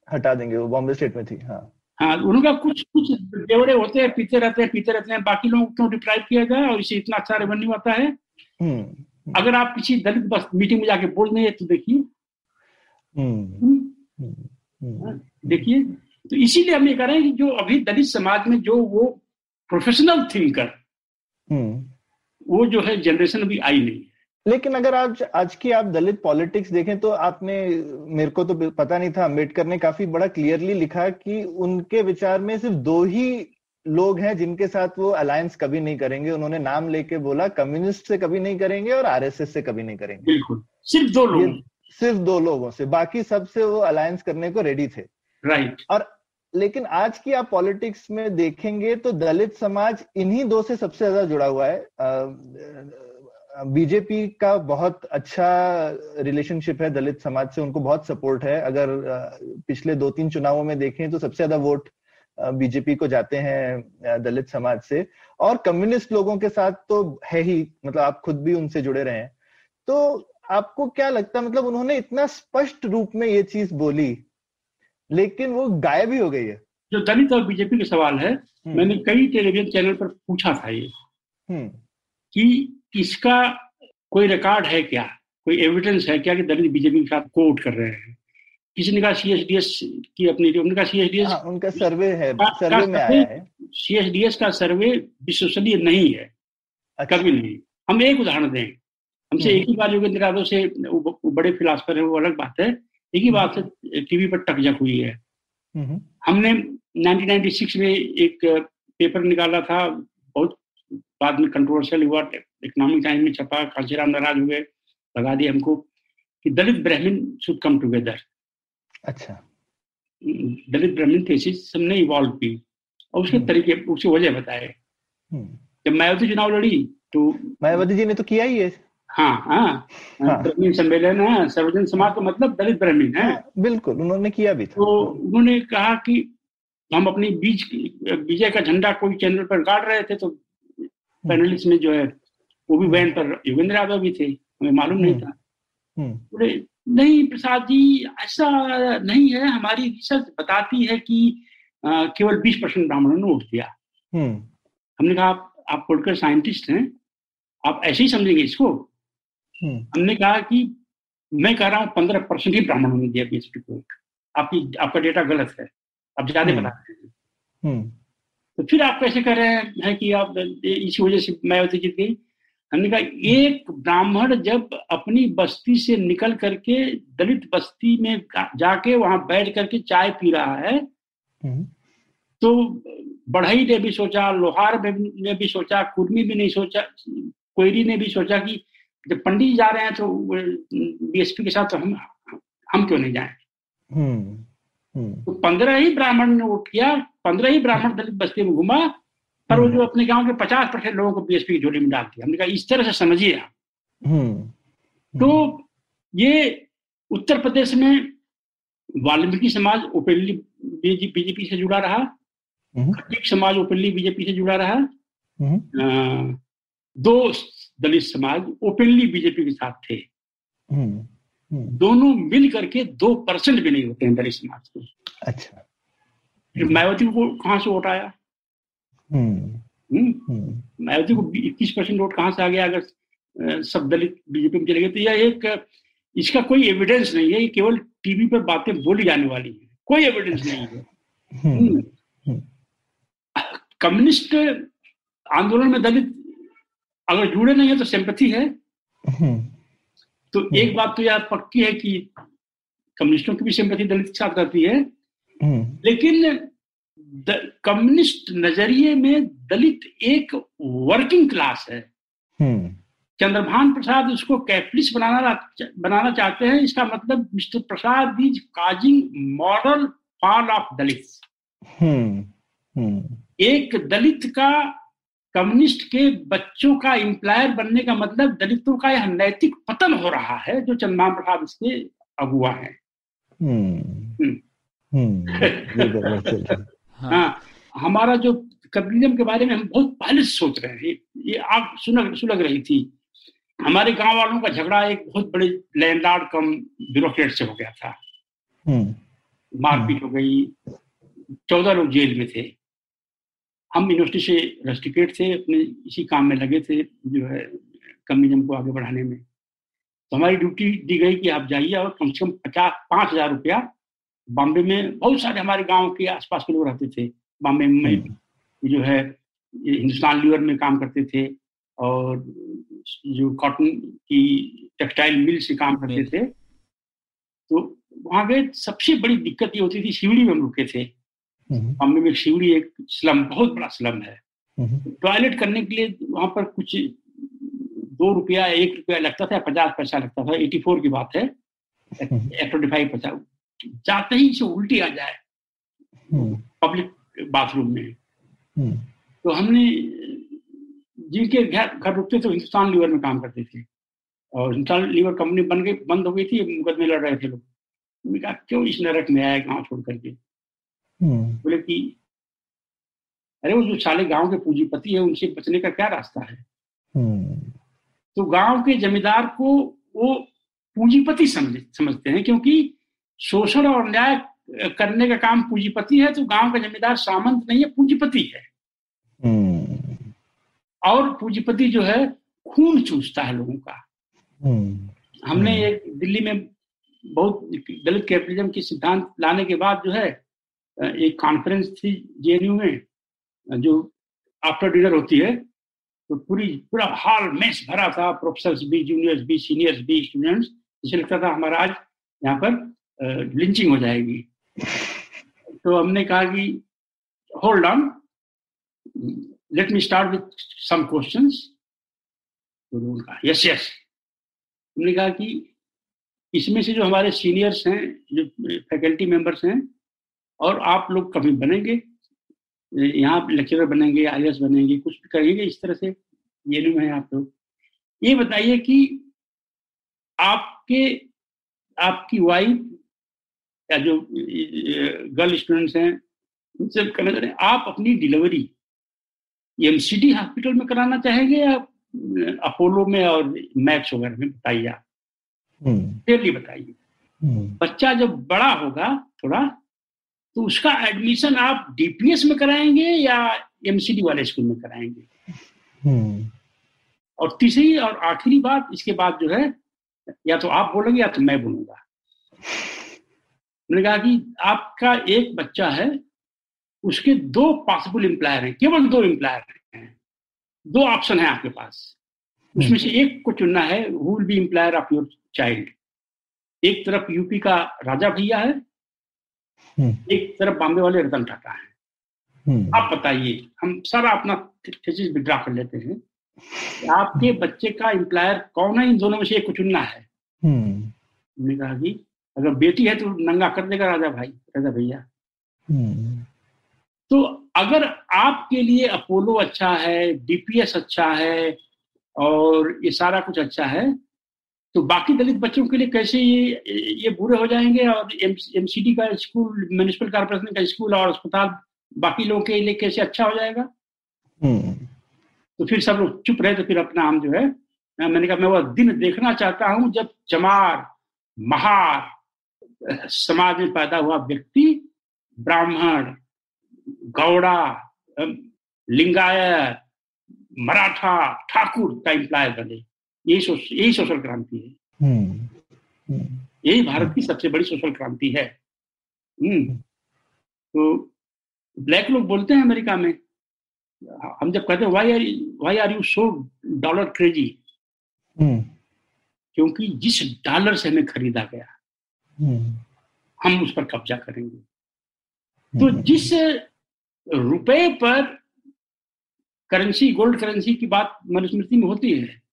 B: हटा देंगे वो बॉम्बे स्टेट में थी हाँ।
C: हाँ उनका कुछ कुछ देवड़े होते हैं पीते रहते हैं पीते रहते हैं बाकी लोगों को क्यों डिप्राइव किया जाए और इसे इतना अच्छा रेवेन्यू आता है?
B: हम्म
C: अगर आप किसी दलित बस मीटिंग में जाके बोल देंगे तो देखिए।
B: हम्म
C: हम्म,
B: हम्म हम्म।
C: देखिए। तो इसीलिए हम ये कह रहे हैं कि जो अभी दलित समाज में जो वो प्रोफेशनल थिंकर
B: हम्म।
C: वो जो है जनरेशन अभी आई नहीं है।
B: लेकिन अगर आज आज की आप दलित पॉलिटिक्स देखें तो आपने मेरे को तो पता नहीं था अंबेडकर ने काफ़ी बड़ा क्लियरली लिखा कि उनके विचार में सिर्फ़ दो ही लोग हैं जिनके साथ वो अलायंस कभी नहीं करेंगे। उन्होंने नाम लेके बोला कम्युनिस्ट से कभी नहीं करेंगे और आरएसएस से कभी नहीं करेंगे।
C: बिल्कुल। सिर्फ़ दो लोग।
B: सिर्फ़ दो लोगों से। बाकी सबसे वो अलायंस करने को रेडी थे।
C: राइट
B: और लेकिन आज की आप पॉलिटिक्स में देखेंगे तो दलित समाज इन्हीं दो से सबसे ज़्यादा जुड़ा हुआ है। बीजेपी का बहुत अच्छा रिलेशनशिप है दलित समाज से, उनको बहुत सपोर्ट है। अगर पिछले दो तीन चुनावों में देखें तो सबसे ज़्यादा वोट बीजेपी को जाते हैं दलित समाज से। और कम्युनिस्ट लोगों के साथ तो है ही मतलब आप खुद भी उनसे जुड़े रहे हैं। तो आपको क्या लगता है मतलब उन्होंने इतना स्पष्ट रूप में ये चीज़ बोली लेकिन वो गायब ही हो गई है।
C: जो दलित और बीजेपी का सवाल है हम्म। मैंने कई टेलीविज़न चैनल पर पूछा था ये हम्म। कि इसका कोई रिकॉर्ड है क्या? कोई एविडेंस है क्या कि दलित बीजेपी के साथ कोर्ट कर रहे हैं? किसी ने कहा सीएसडीएस की अपनी उन्होंने कहा सीएसडीएस
B: हाँ, उनका सर्वे है सर्वे में आया है।
C: सीएसडीएस का सर्वे विश्वसनीय नहीं है अच्छा। कभी नहीं। हम एक उदाहरण दें। हमसे एक ही बार योगेंद्र यादव से बड़े फिलासफर है वो अलग बात है। एक ही बात से टीवी पर टकजक हुई है। हमने 1996 में एक पेपर निकाला था बहुत बाद में कंट्रोवर्शियल हुआ इकोनॉमिक टाइम में छपा कांशीराम नाराज़ हुए लगा दिया हमको कि दलित ब्राह्मण शुड कम टुगेदर
B: अच्छा।
C: दलित ब्राह्मण थेसिस हमने इवॉल्व की और उसके हम्म। तरीके उसकी वजह बताए। हम्म। जब मायावती चुनाव लड़ी तो
B: मायावती जी ने तो किया ही है।
C: हाँ हाँ, हाँ। ब्राह्मण सम्मेलन है सर्वजन समाज का मतलब दलित ब्राह्मीण है हाँ,
B: बिल्कुल उन्होंने किया भी था
C: तो उन्होंने कहा कि हम अपनी बीज विजय का झंडा कोई चैनल पर गाड़ रहे थे तो पैनलिस्ट हम्म। में जो है वो भी वैन पर योगेंद्र यादव भी थे हमें मालूम नहीं था बोले नहीं प्रसाद जी ऐसा नहीं है हमारी रिसर्च बताती है कि आ, केवल 20 परसेंट ब्राह्मणों ने वोट दिया हम्म। हमने कहा आप, आप पोलिटिकल साइंटिस्ट हैं आप ऐसे ही समझेंगे इसको हम्म। हमने कहा कि मैं कह रहा हूँ पंद्रह परसेंट ही ब्राह्मणों ने दिया बीएसपी को। आपकी आपका डेटा गलत है। आप ज़्यादा हम्म। बता रहे हैं। तो फिर आप कैसे कह रहे हैं कि आप इसी वजह से मायावती जीत गई? हमने कहा एक ब्राह्मण जब अपनी बस्ती से निकल करके दलित बस्ती में जाके वहाँ बैठ करके चाय पी रहा है हम्म। तो बढ़ई ने भी सोचा लोहार ने भी सोचा कुर्मी भी नहीं सोचा कोयरी ने भी सोचा कि जब पंडित जा रहे हैं तो बीएसपी के साथ तो हम हम क्यों नहीं जाए हम्म, हम्म। तो पंद्रह ही ब्राह्मण ने वोट किया पंद्रह ही ब्राह्मण दलित बस्ती में घुमा पर वो हम्म। जो अपने गाँव के पचास परसेंट लोगों को बीएसपी की झोली में डाल दिया हमने कहा इस तरह से समझिए आप हम्म। तो ये उत्तर प्रदेश में वाल्मीकि समाज ओपनली बीजेपी से जुड़ा रहा हम्म। खटीक समाज ओपनली बीजेपी से जुड़ा रहा दो दलित समाज ओपनली बीजेपी के साथ थे। दोनों मिल करके दो परसेंट भी नहीं होते हैं दलित समाज के।
B: अच्छा।
C: मायावती को कहाँ से वोट आया? हम्म। हम्म। मायावती को इक्कीस परसेंट वोट कहाँ से आ गया अगर सब दलित बीजेपी में चले गए? तो यह एक इसका कोई एविडेंस नहीं है ये केवल टीवी पर बातें बोली जाने वाली है। कोई एविडेंस अच्छा। नहीं है। हम्म। कम्युनिस्ट आंदोलन में दलित अगर जुड़े नहीं है तो सिंपथी है। तो एक बात तो यह पक्की है कि कम्युनिस्टों की भी सिंपथी दलित के साथ रहती है। लेकिन कम्युनिस्ट नज़रिए में दलित एक वर्किंग क्लास है। हम्म। चंद्रभान प्रसाद उसको कैपिटलिस्ट बनाना बनाना चाहते हैं इसका मतलब mister Prasad is causing moral fall of Dalit. हम्म। हम्म। एक दलित का कम्युनिस्ट के बच्चों का एम्प्लॉयर बनने का मतलब दलितों का यह नैतिक पतन हो रहा है जो चंद्रमा प्रसाद इसके अगुआ है। हाँ।, हाँ। हमारा जो कम्युनिज्म के बारे में हम बहुत पहले से सोच रहे हैं ये आग सुलग सुलग रही थी। हमारे गाँव वालों का झगड़ा एक बहुत बड़े लैंडलॉर्ड कम ब्यूरोक्रेट से हो गया था। हम्म। मारपीट हो गई चौदह लोग जेल में थे। हम यूनिवर्सिटी से रेस्टिकेट थे अपने इसी काम में लगे थे जो है कम्युनिज्म को आगे बढ़ाने में। तो हमारी ड्यूटी दी गई कि आप जाइए और कम से कम पचास पाँच हज़ार रुपया बॉम्बे में बहुत सारे हमारे गाँव के आसपास के लोग रहते थे। बॉम्बे में। जो। है हिंदुस्तान लीवर में काम करते थे और जो कॉटन की टेक्सटाइल मिल से काम करते थे। तो वहाँ पे सबसे बड़ी दिक्कत ये होती थी शिवड़ी में हम रुके थे। हम्म। बॉम्बे में शिवड़ी एक स्लम बहुत बड़ा स्लम है हम्म। टॉयलेट करने के लिए वहाँ पर कुछ दो रुपया एक रुपया लगता था पचास पैसा लगता था एटी फोर की बात है ट्वेंटी फाइव पचास जाते ही से उल्टी आ जाए पब्लिक हम्म। बाथरूम में हम्म। तो हमने जिनके घर घर रुकते थे हिंदुस्तान लीवर में काम करते थे और हिंदुस्तान लीवर कंपनी बन गई बंद हो गई थी मुकदमे लड़ रहे थे लोग कहा क्यों इस नरक में आया गाँव छोड़ करके
B: हम्म,
C: बोले कि अरे वो जो साले गाँव के पूंजीपति है उनसे बचने का क्या रास्ता है?
B: हम्म,
C: तो गाँव के जमींदार को वो पूंजीपति समझ समझते हैं क्योंकि शोषण और न्याय करने का काम पूंजीपति है तो गाँव का जमींदार सामंत नहीं है पूंजीपति है।
B: हम्म,
C: और पूंजीपति जो है खून चूसता है लोगों का।
B: हम्म,
C: हमने
B: हम्म।
C: एक दिल्ली में बहुत दलित कैपिटलिज्म के सिद्धांत लाने के बाद जो है एक कॉन्फ्रेंस थी जेएनयू में, जो आफ्टर डिनर होती है तो पूरी, पूरा हॉल मेस भरा था प्रोफेसर भी जूनियर्स भी सीनियर्स भी स्टूडेंट्स जिसे लगता था हमारा आज यहाँ पर लिंचिंग हो जाएगी। तो हमने कहा कि hold on let me start with some questions तो यस यस हमने कहा कि, इसमें से जो हमारे सीनियर्स हैं, जो फैकल्टी मेंबर्स हैं और आप लोग कभी बनेंगे? यहाँ लेक्चरर बनेंगे आई बनेंगे कुछ भी करेंगे इस तरह से? ये नहीं है आप लोग। ये बताइए कि आपके आपकी वाइफ या जो गर्ल स्टूडेंट्स हैं उनसे कहना चाह रहे आप अपनी डिलीवरी एमसीडी हॉस्पिटल में कराना चाहेंगे या अपोलो में और मैक्स वगैरह में? बताइए आप।
B: हम्म,
C: क्लियरली बताइए।
B: हम्म,
C: बच्चा जब बड़ा होगा थोड़ा तो उसका एडमिशन आप डीपीएस में कराएँगे या एमसीडी वाले स्कूल में कराएँगे?
B: हम्म,
C: और तीसरी और आखिरी बात इसके बाद जो है या तो आप बोलेंगे या तो मैं बोलूँगा। मैंने कहा कि आपका एक बच्चा है उसके दो पॉसिबल एम्प्लॉयर हैं केवल दो एम्प्लॉयर हैं। दो ऑप्शन है आपके पास। उसमें से एक को चुनना है who will be employer of your child एक तरफ़ यूपी का राजा भैया है
B: हम्म,
C: एक तरफ़ बॉम्बे वाले रतन टाटा है।
B: हम्म,
C: आप बताइए हम सारा अपना थीसिस विड्रा कर लेते हैं। आपके बच्चे का एम्प्लॉयर कौन है? इन दोनों में से एक को चुनना है।
B: हम्म,
C: हमने कहा कि अगर बेटी है तो नंगा कर देगा राजा भाई राजा भैया।
B: हम्म,
C: तो अगर आपके लिए अपोलो अच्छा है डीपीएस अच्छा है और ये सारा कुछ अच्छा है तो बाकी दलित बच्चों के लिए कैसे ये ये बुरे हो जाएँगे? और एमसीडी का स्कूल म्यूनिसिपल कॉर्पोरेशन का स्कूल और अस्पताल बाकी लोगों के लिए कैसे अच्छा हो जाएगा?
B: हम्म,
C: तो फिर सब लोग चुप रहे तो फिर अपना हम जो है मैंने कहा मैं वह दिन देखना चाहता हूँ जब चमार महार समाज में पैदा हुआ व्यक्ति ब्राह्मण गौड़ा लिंगायत मराठा ठाकुर का इम्प्लायर बने। यही यही सोशल क्रांति है।
B: हम्म, हम्म,
C: यही भारत की सबसे बड़ी सोशल क्रांति है। हम्म। तो ब्लैक लोग बोलते हैं अमेरिका में हम जब कहते हैं why are why are you so dollar crazy क्योंकि जिस डॉलर से हमें खरीदा गया हम उस पर कब्जा करेंगे। तो जिस रुपए पर करेंसी गोल्ड करेंसी की बात मनुस्मृति में होती है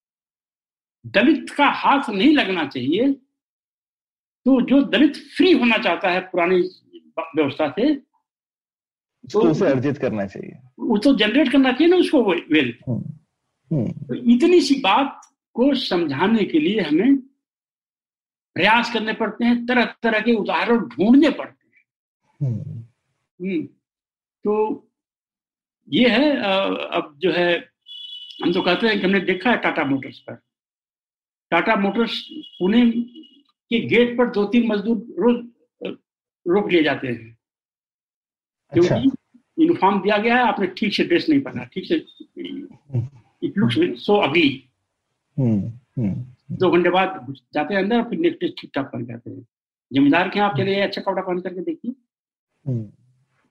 C: दलित का हाथ नहीं लगना चाहिए। तो जो दलित फ्री होना चाहता है पुरानी व्यवस्था से
B: उसको उसे अर्जित करना चाहिए।
C: वो तो जनरेट करना चाहिए ना उसको वेल्थ
B: हम्म, हम्म,
C: तो इतनी सी बात को समझाने के लिए हमें प्रयास करने पड़ते हैं तरह तरह के उदाहरण ढूँढने पड़ते हैं।
B: हम्म,
C: हम्म, तो ये है अब जो है हम तो कहते हैं कि हमने देखा है टाटा मोटर्स पर। टाटा मोटर्स पुणे के गेट पर दो तीन मजदूर रोज रोक लिए जाते हैं।
B: अच्छा।
C: क्योंकि यूनिफॉर्म दिया गया है आपने ठीक से ड्रेस नहीं पहना ठीक से इट लुक्स सो अगली दो घंटे बाद जाते हैं अंदर फिर नेक्स्ट डे ठीक ठाक पहन जाते हैं। जमींदार के आप चले अच्छा कपड़ा पहन करके देखिए।
B: हम्म,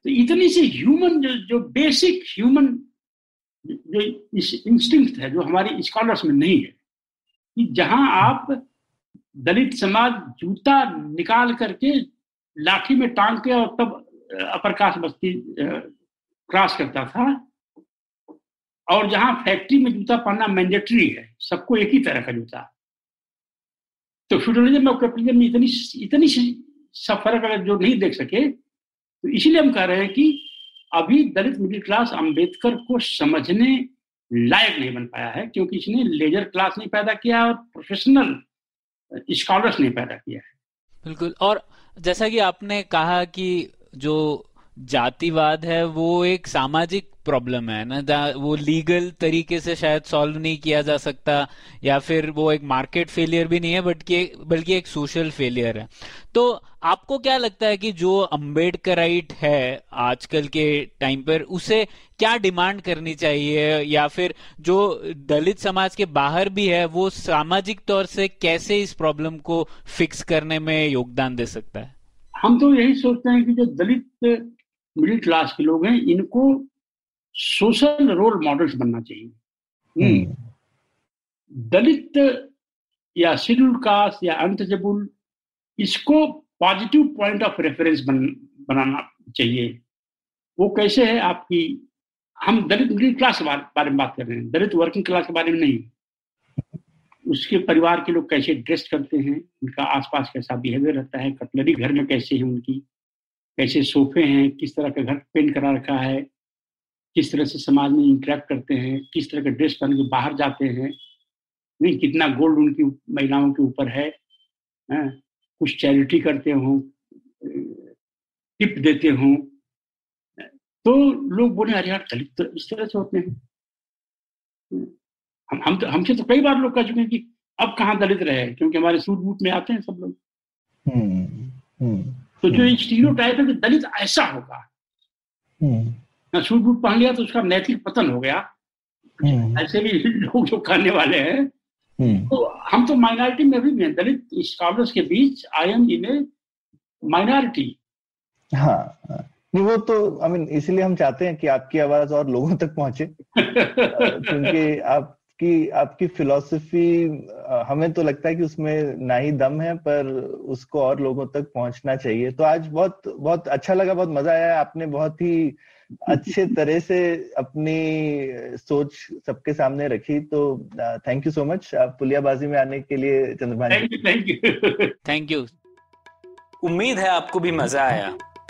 C: तो इतनी सी ह्यूमन जो जो बेसिक ह्यूमन जो इंस्टिंक्ट है जो हमारी स्कॉलर्स में नहीं है कि जहाँ आप दलित समाज जूता निकाल करके लाठी में टांग के और तब अपर कास्ट बस्ती क्रॉस करता था, और जहाँ फैक्ट्री में जूता पहनना मैंडेटरी है, सबको एक ही तरह का जूता। तो फ्यूडलिज्म और कैपिटलिज्म में इतनी इतनी सब फ़र्क अगर जो नहीं देख सके तो इसीलिए हम कह रहे हैं कि अभी दलित मिडिल क्लास अंबेडकर को समझने लायक नहीं बन पाया है, क्योंकि इसने लेजर क्लास नहीं पैदा किया और प्रोफेशनल स्कॉलर्स नहीं पैदा किया है।
A: बिल्कुल, और जैसा कि आपने कहा कि जो जातिवाद है, वो एक सामाजिक प्रॉब्लम है ना वो लीगल तरीके से शायद सॉल्व नहीं किया जा सकता, या फिर वो एक मार्केट फेलियर भी नहीं है बट कि बल्कि एक सोशल फेलियर है। तो आपको क्या लगता है कि जो अम्बेडकराइट है आजकल के टाइम पर, उसे क्या डिमांड करनी चाहिए, या फिर जो दलित समाज के बाहर भी है, वो सामाजिक तौर से कैसे इस प्रॉब्लम को फिक्स करने में योगदान दे सकता है?
C: हम तो यही सोचते हैं कि जो दलित मिडिल क्लास के लोग हैं इनको सोशल रोल मॉडल्स बनना चाहिए हम्म। हम्म। दलित या शेड्यूल कास्ट या अंतजबुल इसको पॉजिटिव पॉइंट ऑफ़ रेफरेंस बन, बनाना चाहिए वो कैसे है आपकी हम दलित मिडिल क्लास के बारे में बात कर रहे हैं दलित वर्किंग क्लास के बारे में नहीं उसके परिवार के लोग कैसे ड्रेस करते हैं उनका आसपास कैसा बिहेवियर रहता है कटलरी घर में कैसे है उनकी कैसे सोफे हैं किस तरह का घर पेंट करा रखा है किस तरह से समाज में इंटरेक्ट करते हैं किस तरह का ड्रेस पहन के बाहर जाते हैं। नहीं कितना गोल्ड उनकी महिलाओं के ऊपर है हाँ, कुछ चैरिटी करते हों टिप देते हों। तो लोग बोले अरे यार दलित तो इस तरह से होते हैं। हम हम तो हमसे तो कई बार लोग कह चुके हैं कि अब कहाँ दलित रहे क्योंकि हमारे सूट बूट में आते हैं सब लोग। हम्म, हम्म, तो जो एक स्टीरियो टाइप है कि दलित ऐसा होगा। हम्म। सूट बूट पहन लिया तो उसका नैतिक पतन हो गया। ऐसे भी लोग जो करने वाले हैं। तो हम तो माइनॉरिटी में भी हैं। दलित स्कॉलर्स के बीच I am in A minority
B: हाँ। नहीं वो तो आई मीन इसलिए हम चाहते हैं कि आपकी आवाज़ और लोगों तक पहुँचे। क्योंकि आप आपकी आपकी फिलॉसफी हमें तो लगता है कि उसमें ना ही दम है पर उसको और लोगों तक पहुँचना चाहिए। तो आज बहुत बहुत अच्छा लगा बहुत मज़ा आया। आपने बहुत ही अच्छे तरह से अपनी सोच सबके सामने रखी। तो thank you so much Puliyabaazi में आने के लिए चंद्रमा
C: थैंक यू
A: थैंक यू
D: उम्मीद है आपको भी मज़ा आया।